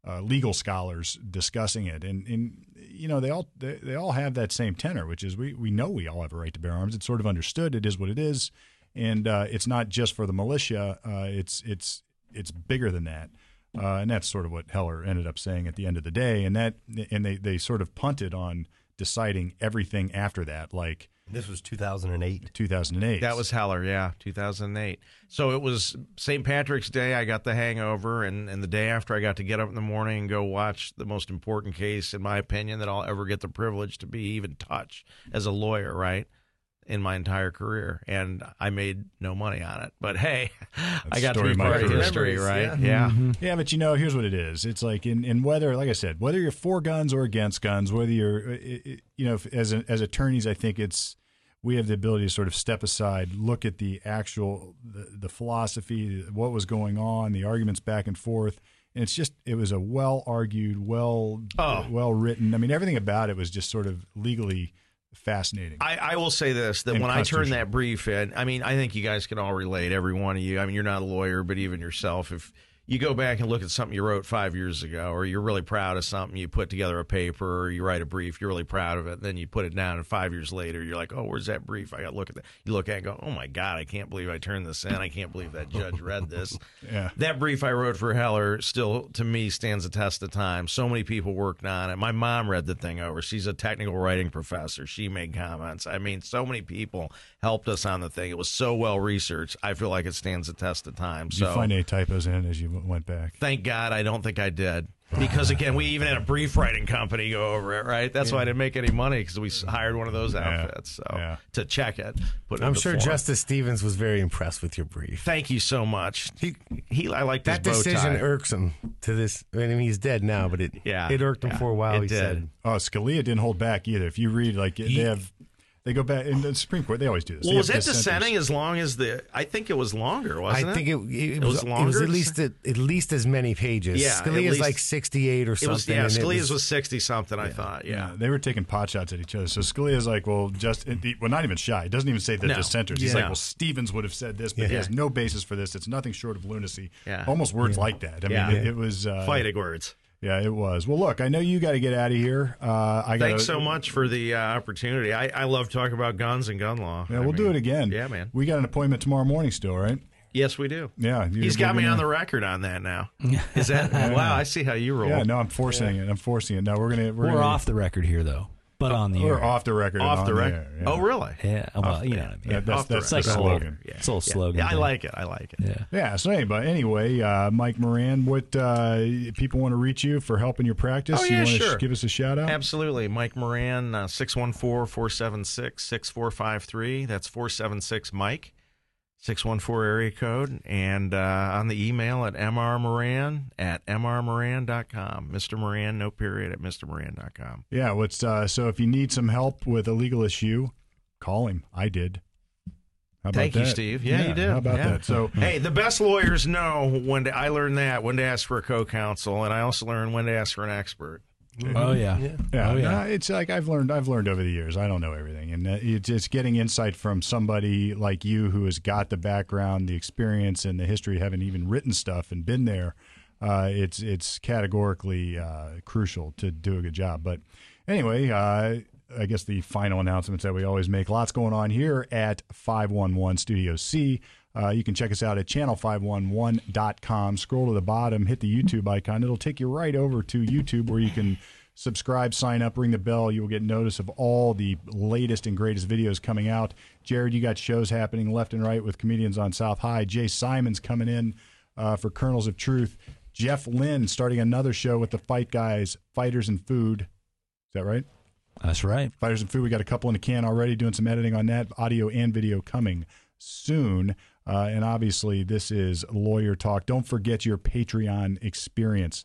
uh, legal scholars discussing it, and and you know they all they, they all have that same tenor, which is we we know we all have a right to bear arms. It's sort of understood. It is what it is, and uh, it's not just for the militia. Uh, it's it's it's bigger than that. Uh, and that's sort of what Heller ended up saying at the end of the day, and that and they, they sort of punted on deciding everything after that, like This was 2008. 2008. That was Heller, yeah, 2008. So it was St. Patrick's Day. I got the hangover, and, and the day after, I got to get up in the morning and go watch the most important case, in my opinion, that I'll ever get the privilege to be even touch as a lawyer, right? In my entire career, and I made no money on it. But hey, *laughs* I got to story be of part of history, right? yeah. Yeah. Mm-hmm. Yeah, but you know, here's what it is. It's like in, in whether, like I said, whether you're for guns or against guns, whether you're, uh, it- it- you know, as a, as attorneys, I think it's we have the ability to sort of step aside, look at the actual the, the philosophy, what was going on, the arguments back and forth, and it's just it was a well argued, well Oh. well written. I mean, everything about it was just sort of legally fascinating. I, I will say this that when I turned constitutional. that brief in, I mean, I think you guys can all relate, every one of you. I mean, you're not a lawyer, but even yourself, if you go back and look at something you wrote five years ago, or you're really proud of something, you put together a paper, or you write a brief, you're really proud of it, then you put it down, and five years later, you're like, oh, where's that brief? I got to look at that. You look at it and go, oh my God, I can't believe I turned this in. I can't believe that judge read this. *laughs* Yeah. That brief I wrote for Heller still, to me, stands the test of time. So many people worked on it. My mom read the thing over. She's a technical writing professor. She made comments. I mean, so many people helped us on the thing. It was so well researched. I feel like it stands the test of time. Did you find any typos in it as you went back? thank God I don't think I did. Because again, we even had a brief writing company go over it, right? That's why I didn't make any money because we hired one of those outfits. So Yeah. to check it, put it I'm sure form. Justice Stevens was very impressed with your brief. Thank you so much. He, he I like That this bow decision tie. irks him to this. I mean, he's dead now, but it Yeah, it irked him yeah, for a while. it he did. said. Oh, Scalia didn't hold back either. If you read, like they have, they go back in the Supreme Court. They always do this. Well, was have that dissenting as long as the? I think it was longer, wasn't it? I think it, it, It was was, it was at least at, at least as many pages. Yeah, at Scalia's least- like 68 or It something. was yeah. and it Scalia's was, sixty something. I thought yeah. Yeah, they were taking pot shots at each other. So Scalia's like, well, just well, not even shy. He doesn't even say the No. dissenters. He's Yeah. like, well, Stevens would have said this, but he has no basis for this. It's nothing short of lunacy. Yeah. Almost words like that. I Yeah. mean, it, it was uh, Fighting words. Yeah, it was. Well, look, I know you got to get out of here. Uh, I got. Thanks so much for the uh, opportunity. I, I love talking about guns and gun law. Yeah, I we'll do it again. Yeah, man. We got an appointment tomorrow morning still, right? Yes, we do. Yeah, He's got me on the record on that now. *laughs* Is that wow? I see how you roll. Yeah, no, I'm forcing it. I'm forcing it. No, we're gonna we're, We're gonna, off the record here, though, but on the We're air. off the record. Off the record. yeah. Oh, really? Yeah, well, you know what I mean. Yeah, that's off the that's like the a little, slogan. it's a little slogan. Yeah, I like it. I like it. Yeah. Yeah. So anyway, anyway, uh, Mike Moran, what uh, people want to reach you for helping your practice? Oh, you yeah, want to sure. give us a shout out? Absolutely. Mike Moran, uh, 614 476 6453. That's 476 Mike, 614 area code. And uh, on the email at mrmoran at mrmoran.com. Mr. Moran, no period, at mrmoran.com. Yeah. What's uh, so if you need some help with a legal issue, call him. I did. How about Thank you, that? Steve. Yeah, you did. How about Yeah. that? So *laughs* Hey, the best lawyers know when to, I learned that when to ask for a co-counsel, and I also learned when to ask for an expert. Oh yeah. Yeah, Oh, yeah. no, it's like I've learned. I've learned over the years. I don't know everything, and uh, it's, it's getting insight from somebody like you who has got the background, the experience, and the history, having even written stuff and been there. Uh, it's it's categorically uh, crucial to do a good job. But anyway, uh, I guess the final announcements that we always make. Lots going on here at 511 Studio C. Uh, you can check us out at channel511.com. Scroll to the bottom, hit the YouTube icon. It'll take you right over to YouTube where you can subscribe, sign up, ring the bell. You will get notice of all the latest and greatest videos coming out. Jared, you got shows happening left and right with comedians on South High. Jay Simon's coming in uh, for Kernels of Truth. Jeff Lynn starting another show with the Fight Guys, Fighters and Food. Is that right? That's right. Fighters and Food. We got a couple in the can already, doing some editing on that. Audio and video coming soon. Uh, and obviously, this is Lawyer Talk. Don't forget your Patreon experience.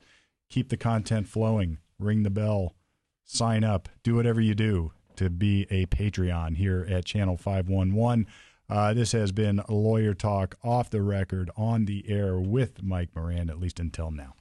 Keep the content flowing. Ring the bell. Sign up. Do whatever you do to be a Patreon here at Channel 511. Uh, this has been Lawyer Talk off the record, on the air with Mike Moran, at least until now.